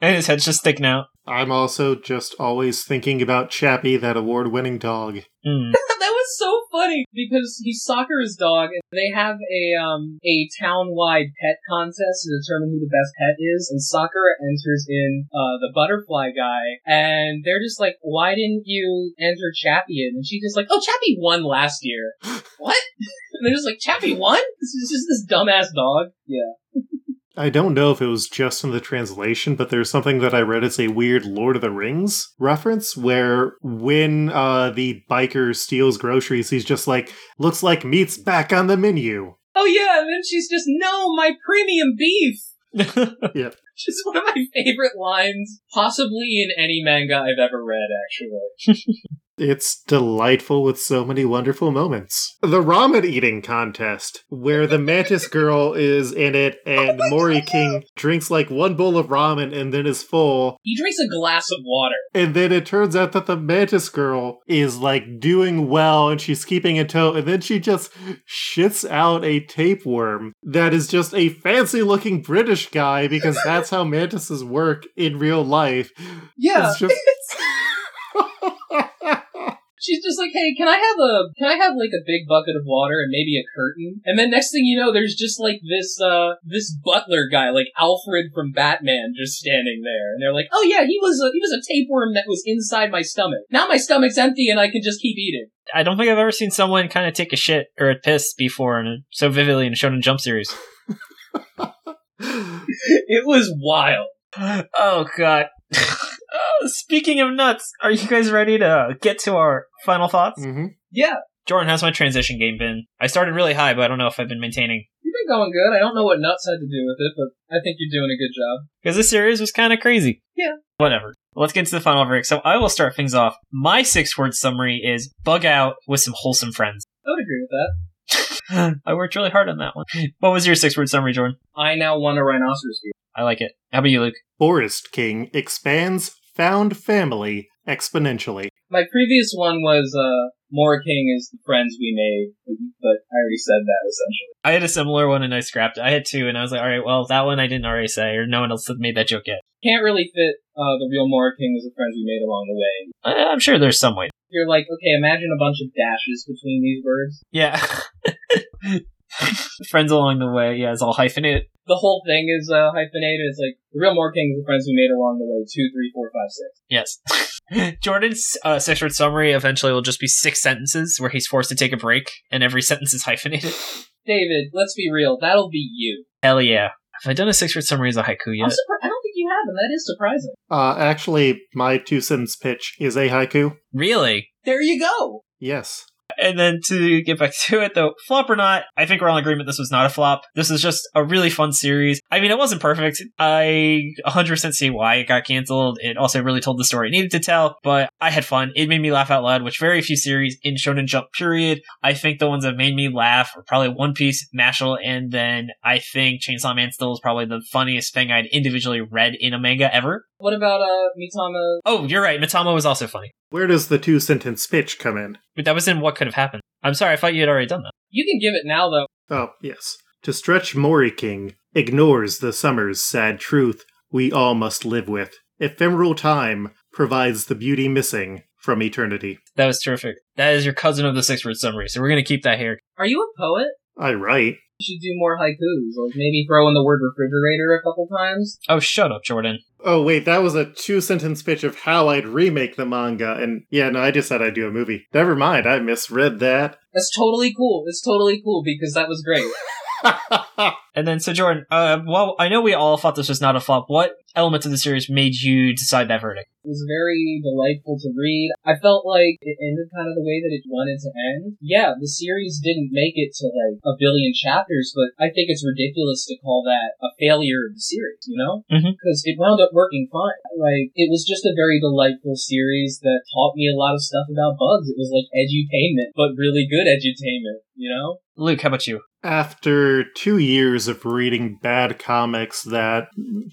And his head's just sticking out. I'm also just always thinking about Chappie, that award-winning dog. Mm. that was so funny because he's Soccer's dog, and they have a um a town-wide pet contest to determine who the best pet is. And Soccer enters in uh the butterfly guy, and they're just like, "Why didn't you enter Chappie in?" And she's just like, "Oh, Chappie won last year." what? And they're just like, Chappie won? This is just this dumbass dog. Yeah. I don't know if it was just in the translation, but there's something that I read as a weird Lord of the Rings reference where when uh, the biker steals groceries, he's just like, looks like meat's back on the menu. Oh yeah, and then she's just, no, my premium beef! yep. Just one of my favorite lines, possibly in any manga I've ever read, actually. It's delightful with so many wonderful moments. The ramen eating contest, where the mantis girl is in it oh and Moriking drinks like one bowl of ramen and then is full. He drinks a glass of water. And then it turns out that the mantis girl is like doing well and she's keeping a toe, and then she just shits out a tapeworm that is just a fancy looking British guy because that's how mantises work in real life. Yeah. It's just. she's just like, "Hey, can I have a can I have like a big bucket of water and maybe a curtain?" And then next thing you know, there's just like this uh this butler guy, like Alfred from Batman, just standing there, and they're like, "Oh yeah, he was a he was a tapeworm that was inside my stomach. Now my stomach's empty and I can just keep eating." I don't think I've ever seen someone kind of take a shit or a piss before in a, so vividly in a Shonen Jump series. it was wild. Oh god. Uh, speaking of nuts, are you guys ready to get to our final thoughts? Mm-hmm. Yeah. Jordan, how's my transition game been? I started really high, but I don't know if I've been maintaining. You've been going good. I don't know what nuts had to do with it, but I think you're doing a good job. Because this series was kind of crazy. Yeah. Whatever. Let's get into the final verdict. So I will start things off. My six word summary is bug out with some wholesome friends. I would agree with that. I worked really hard on that one. What was your six word summary, Jordan? I now want a rhinoceros beard. I like it. How about you, Luke? Forest King expands found family exponentially. My previous one was uh, Moriking is the friends we made, but I already said that essentially. I had a similar one and I scrapped it. I had two, and I was like, all right, well, that one I didn't already say, or no one else had made that joke yet. Can't really fit uh, the real Moriking was the friends we made along the way. I'm sure there's some way. You're like, okay, imagine a bunch of dashes between these words. Yeah. friends along the way, yeah, it's all hyphenated the whole thing is uh, hyphenated. It's like the real More Kings, the friends we made along the way. Two, three, four, five, six. Yes. Jordan's uh, six word summary eventually will just be six sentences where he's forced to take a break, and every sentence is hyphenated. David, let's be real. That'll be you. Hell yeah. Have I done a six word summary as a haiku yet? Surpri- I don't think you have, and that is surprising. Uh, actually, my two sentence pitch is a haiku. Really? There you go. Yes. And then to get back to it though, flop or not, I think we're all in agreement this was not a flop. This is just a really fun series. I mean, it wasn't perfect. I 100% see why it got canceled. It also really told the story it needed to tell, but I had fun. It made me laugh out loud, which very few series in Shonen Jump period. I think the ones that made me laugh are probably One Piece, Mashle, and then I think Chainsaw Man still is probably the funniest thing I'd individually read in a manga ever. What about uh Mitama? Oh, you're right. Mitama was also funny. Where does the two sentence pitch come in? But that was in what could have happened. I'm sorry, I thought you had already done that. You can give it now, though. Oh, yes. To stretch Moriking ignores the summer's sad truth we all must live with ephemeral time provides the beauty missing from eternity. That was terrific. That is your cousin of the six word summary, so we're gonna keep that here. Are you a poet? I write. You should do more haikus. Like maybe throw in the word refrigerator a couple times. Oh, shut up, Jordan. Oh wait, that was a two sentence pitch of how I'd remake the manga, and yeah, no, I just said I'd do a movie. Never mind, I misread that. That's totally cool. It's totally cool because that was great. And then, so Jordan, uh, well, I know we all thought this was not a flop. What elements of the series made you decide that verdict? It was very delightful to read. I felt like it ended kind of the way that it wanted to end. Yeah, the series didn't make it to like a billion chapters, but I think it's ridiculous to call that a failure of the series, you know? Mhm. Because it wound up working fine. Like, it was just a very delightful series that taught me a lot of stuff about bugs. It was like edutainment, but really good edutainment, you know? Luke, how about you? After two years of reading bad comics that,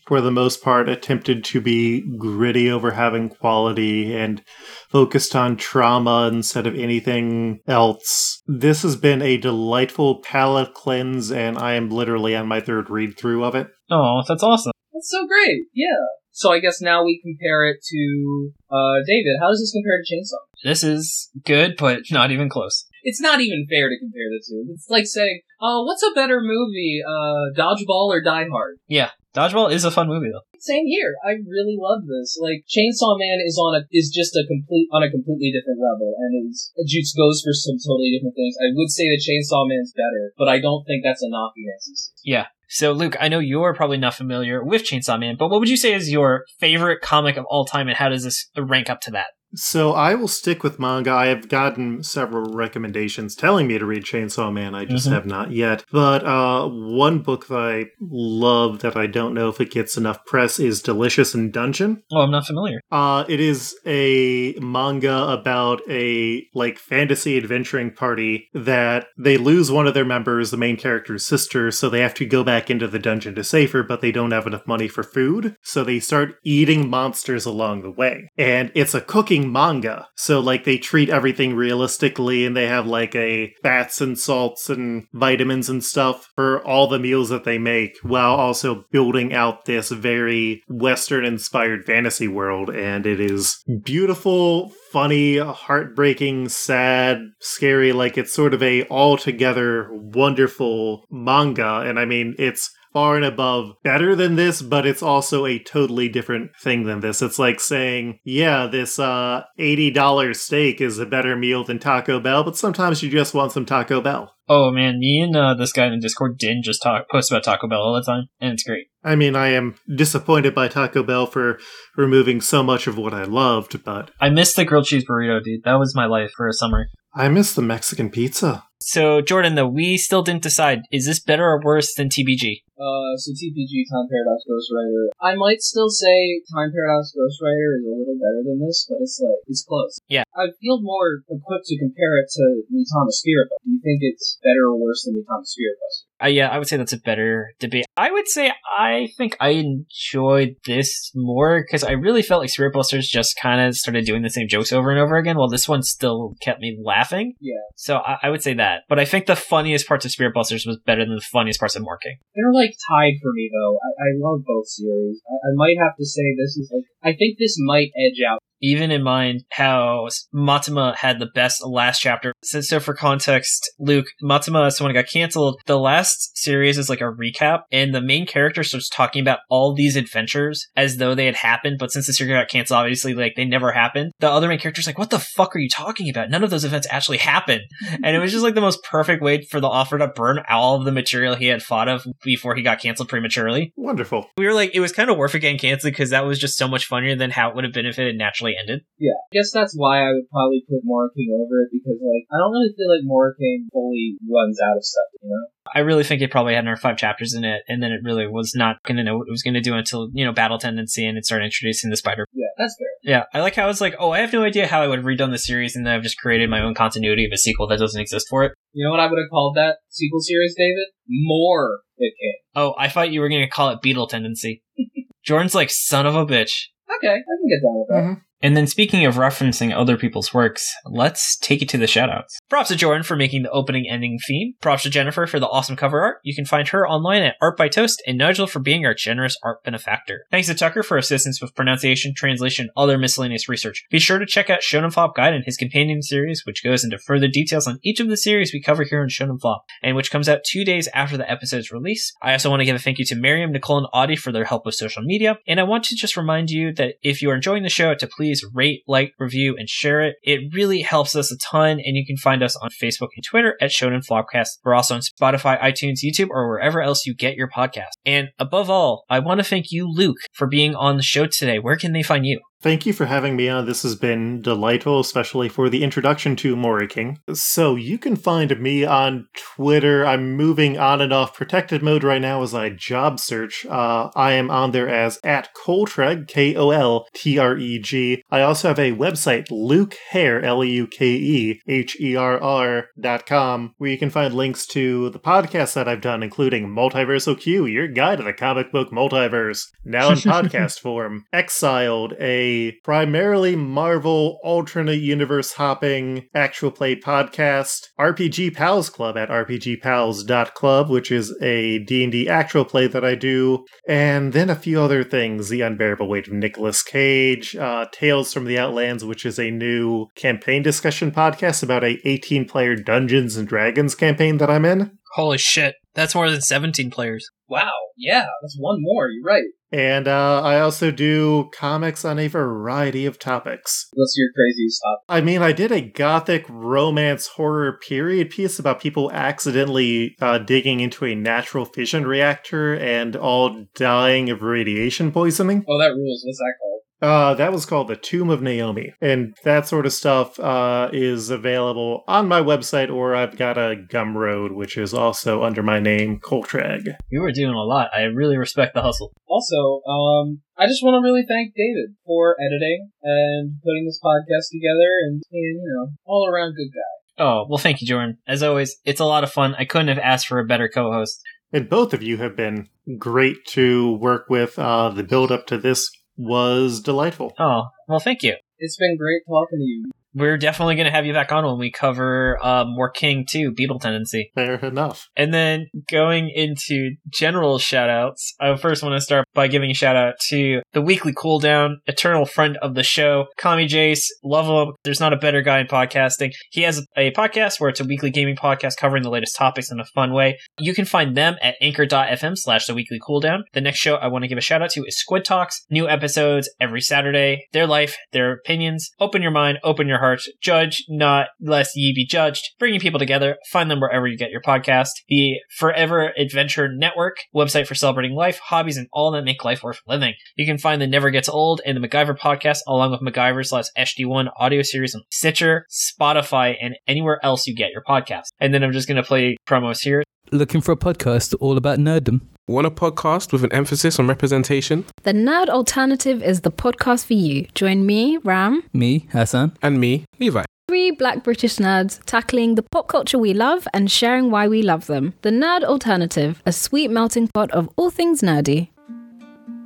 for the most part, attempted to be gritty over having quality and focused on trauma instead of anything else, this has been a delightful palate cleanse, and I am literally on my third read through of it. Oh, that's awesome. That's so great. Yeah. So I guess now we compare it to, uh, David. How does this compare to Chainsaw? This is good, but not even close. It's not even fair to compare the two. It's like saying, "Oh, what's a better movie, uh, Dodgeball or Die Hard?" Yeah, Dodgeball is a fun movie though. Same here. I really love this. Like Chainsaw Man is on a is just a complete on a completely different level, and is Jutsu goes for some totally different things. I would say that Chainsaw Man's better, but I don't think that's a knock against this. Yeah. So, Luke, I know you're probably not familiar with Chainsaw Man, but what would you say is your favorite comic of all time, and how does this rank up to that? So I will stick with manga. I have gotten several recommendations telling me to read Chainsaw Man. I just Mhm. have not yet. But uh, one book that I love that I don't know if it gets enough press is Delicious in Dungeon. Oh, I'm not familiar. Uh, it is a manga about a like fantasy adventuring party that they lose one of their members, the main character's sister, so they have to go back into the dungeon to save her, but they don't have enough money for food, so they start eating monsters along the way. And it's a cooking manga, so like they treat everything realistically and they have like a fats and salts and vitamins and stuff for all the meals that they make while also building out this very western inspired fantasy world. And it is beautiful funny heartbreaking sad scary. Like it's sort of a altogether wonderful manga. And i mean it's far and above better than this, but it's also a totally different thing than this. It's like saying, yeah, this uh, $80 steak is a better meal than Taco Bell, but sometimes you just want some Taco Bell. Oh man, me and uh, this guy in the Discord, Din, just talk post about Taco Bell all the time, and it's great. I mean, I am disappointed by Taco Bell for removing so much of what I loved, but I missed the grilled cheese burrito, dude. That was my life for a summer. I miss the Mexican pizza. So, Jordan, though, we still didn't decide. Is this better or worse than TPG? Uh, so TPG Time Paradox Ghostwriter. I might still say Time Paradox Ghostwriter is a little better than this, but it's like it's close. Yeah. I feel more equipped to compare it to Mitama Spirit Buster. Do you think it's better or worse than Mitama Spirit Buster? Uh, yeah, I would say that's a better debate. I would say I think I enjoyed this more because I really felt like Spirit Busters just kind of started doing the same jokes over and over again, while this one still kept me laughing. Yeah. So I, I would say that. But I think the funniest parts of Spirit Busters was better than the funniest parts of Moriking. They're like tied for me though. I, I love both series. I, I might have to say this is like I think this might edge out. Even in mind how Mitama had the best last chapter. So, so for context, Luke, Mitama, so when it got canceled, the last series is like a recap, and the main character starts talking about all these adventures as though they had happened, but since the series got canceled, obviously, like, they never happened. The other main character's like, what the fuck are you talking about? None of those events actually happened. And it was just like the most perfect way for the author to burn all of the material he had thought of before he got canceled prematurely Wonderful. we were like, it was kind of worth it getting canceled because that was just so much funnier than how it would have benefited if it had naturally ended. Yeah. I guess that's why I would probably put Moriking over it because like I don't really feel like Moriking fully runs out of stuff, you know? I really think it probably had another five chapters in it, and then it really was not going to know what it was going to do until, you know, Battle Tendency and it started introducing the spider. Yeah, that's fair. Yeah, I like how it's like, oh, I have no idea how I would have redone the series, and then I've just created my own continuity of a sequel that doesn't exist for it. You know what I would have called that sequel series, David? More It King. Oh, I thought you were going to call it Beetle Tendency. Jordan's like, son of a bitch. Okay, I can get down with that. Mm-hmm. And then speaking of referencing other people's works, let's take it to the shoutouts. Props to Jordan for making the opening ending theme. Props to Jennifer for the awesome cover art. You can find her online at Art by Toast and Nigel for being our generous art benefactor. Thanks to Tucker for assistance with pronunciation, translation, other miscellaneous research. Be sure to check out Shonen Flop Guide and his companion series, which goes into further details on each of the series we cover here on Shonen Flop, and which comes out two days after the episode's release. I also want to give a thank you to Miriam, Nicole, and Audie for their help with social media, and I want to just remind you that if you are enjoying the show, to please rate, like, review, and share it. It really helps us a ton, and you can find us on Facebook and Twitter at Shonen Flopcast. We're also on Spotify, iTunes, YouTube, or wherever else you get your podcast. And above all, I want to thank you, Luke, for being on the show today. Where can they find you? Thank you for having me on. This has been delightful, especially for the introduction to Moriking. So you can find me on Twitter. I'm moving on and off protected mode right now as I job search. Uh, I am on there as at Koltreg, K O L T R E G. I also have a website, Luke Herr, L U K E H E R R dot com, where you can find links to the podcasts that I've done, including Multiversal Q, your guide to the comic book multiverse, now in podcast form, Exiled, a primarily Marvel alternate universe hopping actual play podcast, RPG Pals Club at rpgpals.club, which is a D&D actual play that I do, and then a few other things, The Unbearable Weight of Nicolas Cage, uh, Tales from the Outlands, which is a new campaign discussion podcast about a 18-player Dungeons and Dragons campaign that I'm in. Holy shit. That's more than 17 players. Wow, yeah, that's one more. You're right. And uh, I also do comics on a variety of topics. What's your craziest topic? I mean, I did a gothic romance horror period piece about people accidentally uh, digging into a natural fission reactor and all dying of radiation poisoning. Oh, that rules. What's that called? Uh, that was called The Tomb of Naomi. And that sort of stuff uh, is available on my website, or I've got a Gumroad, which is also under my name, Koltreg. You were doing a lot. I really respect the hustle. Also, um, I just want to really thank David for editing and putting this podcast together and being, you know, all around good guy. Oh, well, thank you, Jordan. As always, it's a lot of fun. I couldn't have asked for a better co host. And both of you have been great to work with. Uh, the build up to this was delightful. Oh, well, thank you. It's been great talking to you. We're definitely going to have you back on when we cover um, Moriking 2, Beetle Tendency. Fair enough. And then going into general shout outs, I first want to start by giving a shout out to the weekly cooldown, eternal friend of the show, Kami Jace. Love him. There's not a better guy in podcasting. He has a podcast where it's a weekly gaming podcast covering the latest topics in a fun way. You can find them at anchor.fm slash the weekly cooldown. The next show I want to give a shout out to is Squid Talks. New episodes every Saturday. Their life, their opinions. Open your mind, open your heart. Judge not lest ye be judged. Bringing people together. Find them wherever you get your podcast. The Forever Adventure Network, website for celebrating life, hobbies, and all that make life worth living. You can find the Never Gets Old and the MacGyver podcast, along with MacGyver slash HD1 audio series on Stitcher, Spotify, and anywhere else you get your podcast. And then I'm just going to play promos here. Looking for a podcast all about nerddom? Want a podcast with an emphasis on representation? The Nerd Alternative is the podcast for you. Join me, Ram, Me, Hassan. And me, Levi. three black British nerds tackling the pop culture we love and sharing why we love them. The Nerd Alternative, a sweet melting pot of all things nerdy.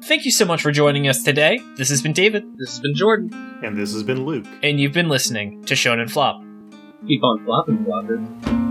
Thank you so much for joining us today. This has been David, This has been Jordan. And this has been Luke. and you've been listening to Shonen Flop. Keep on flopping, floppers.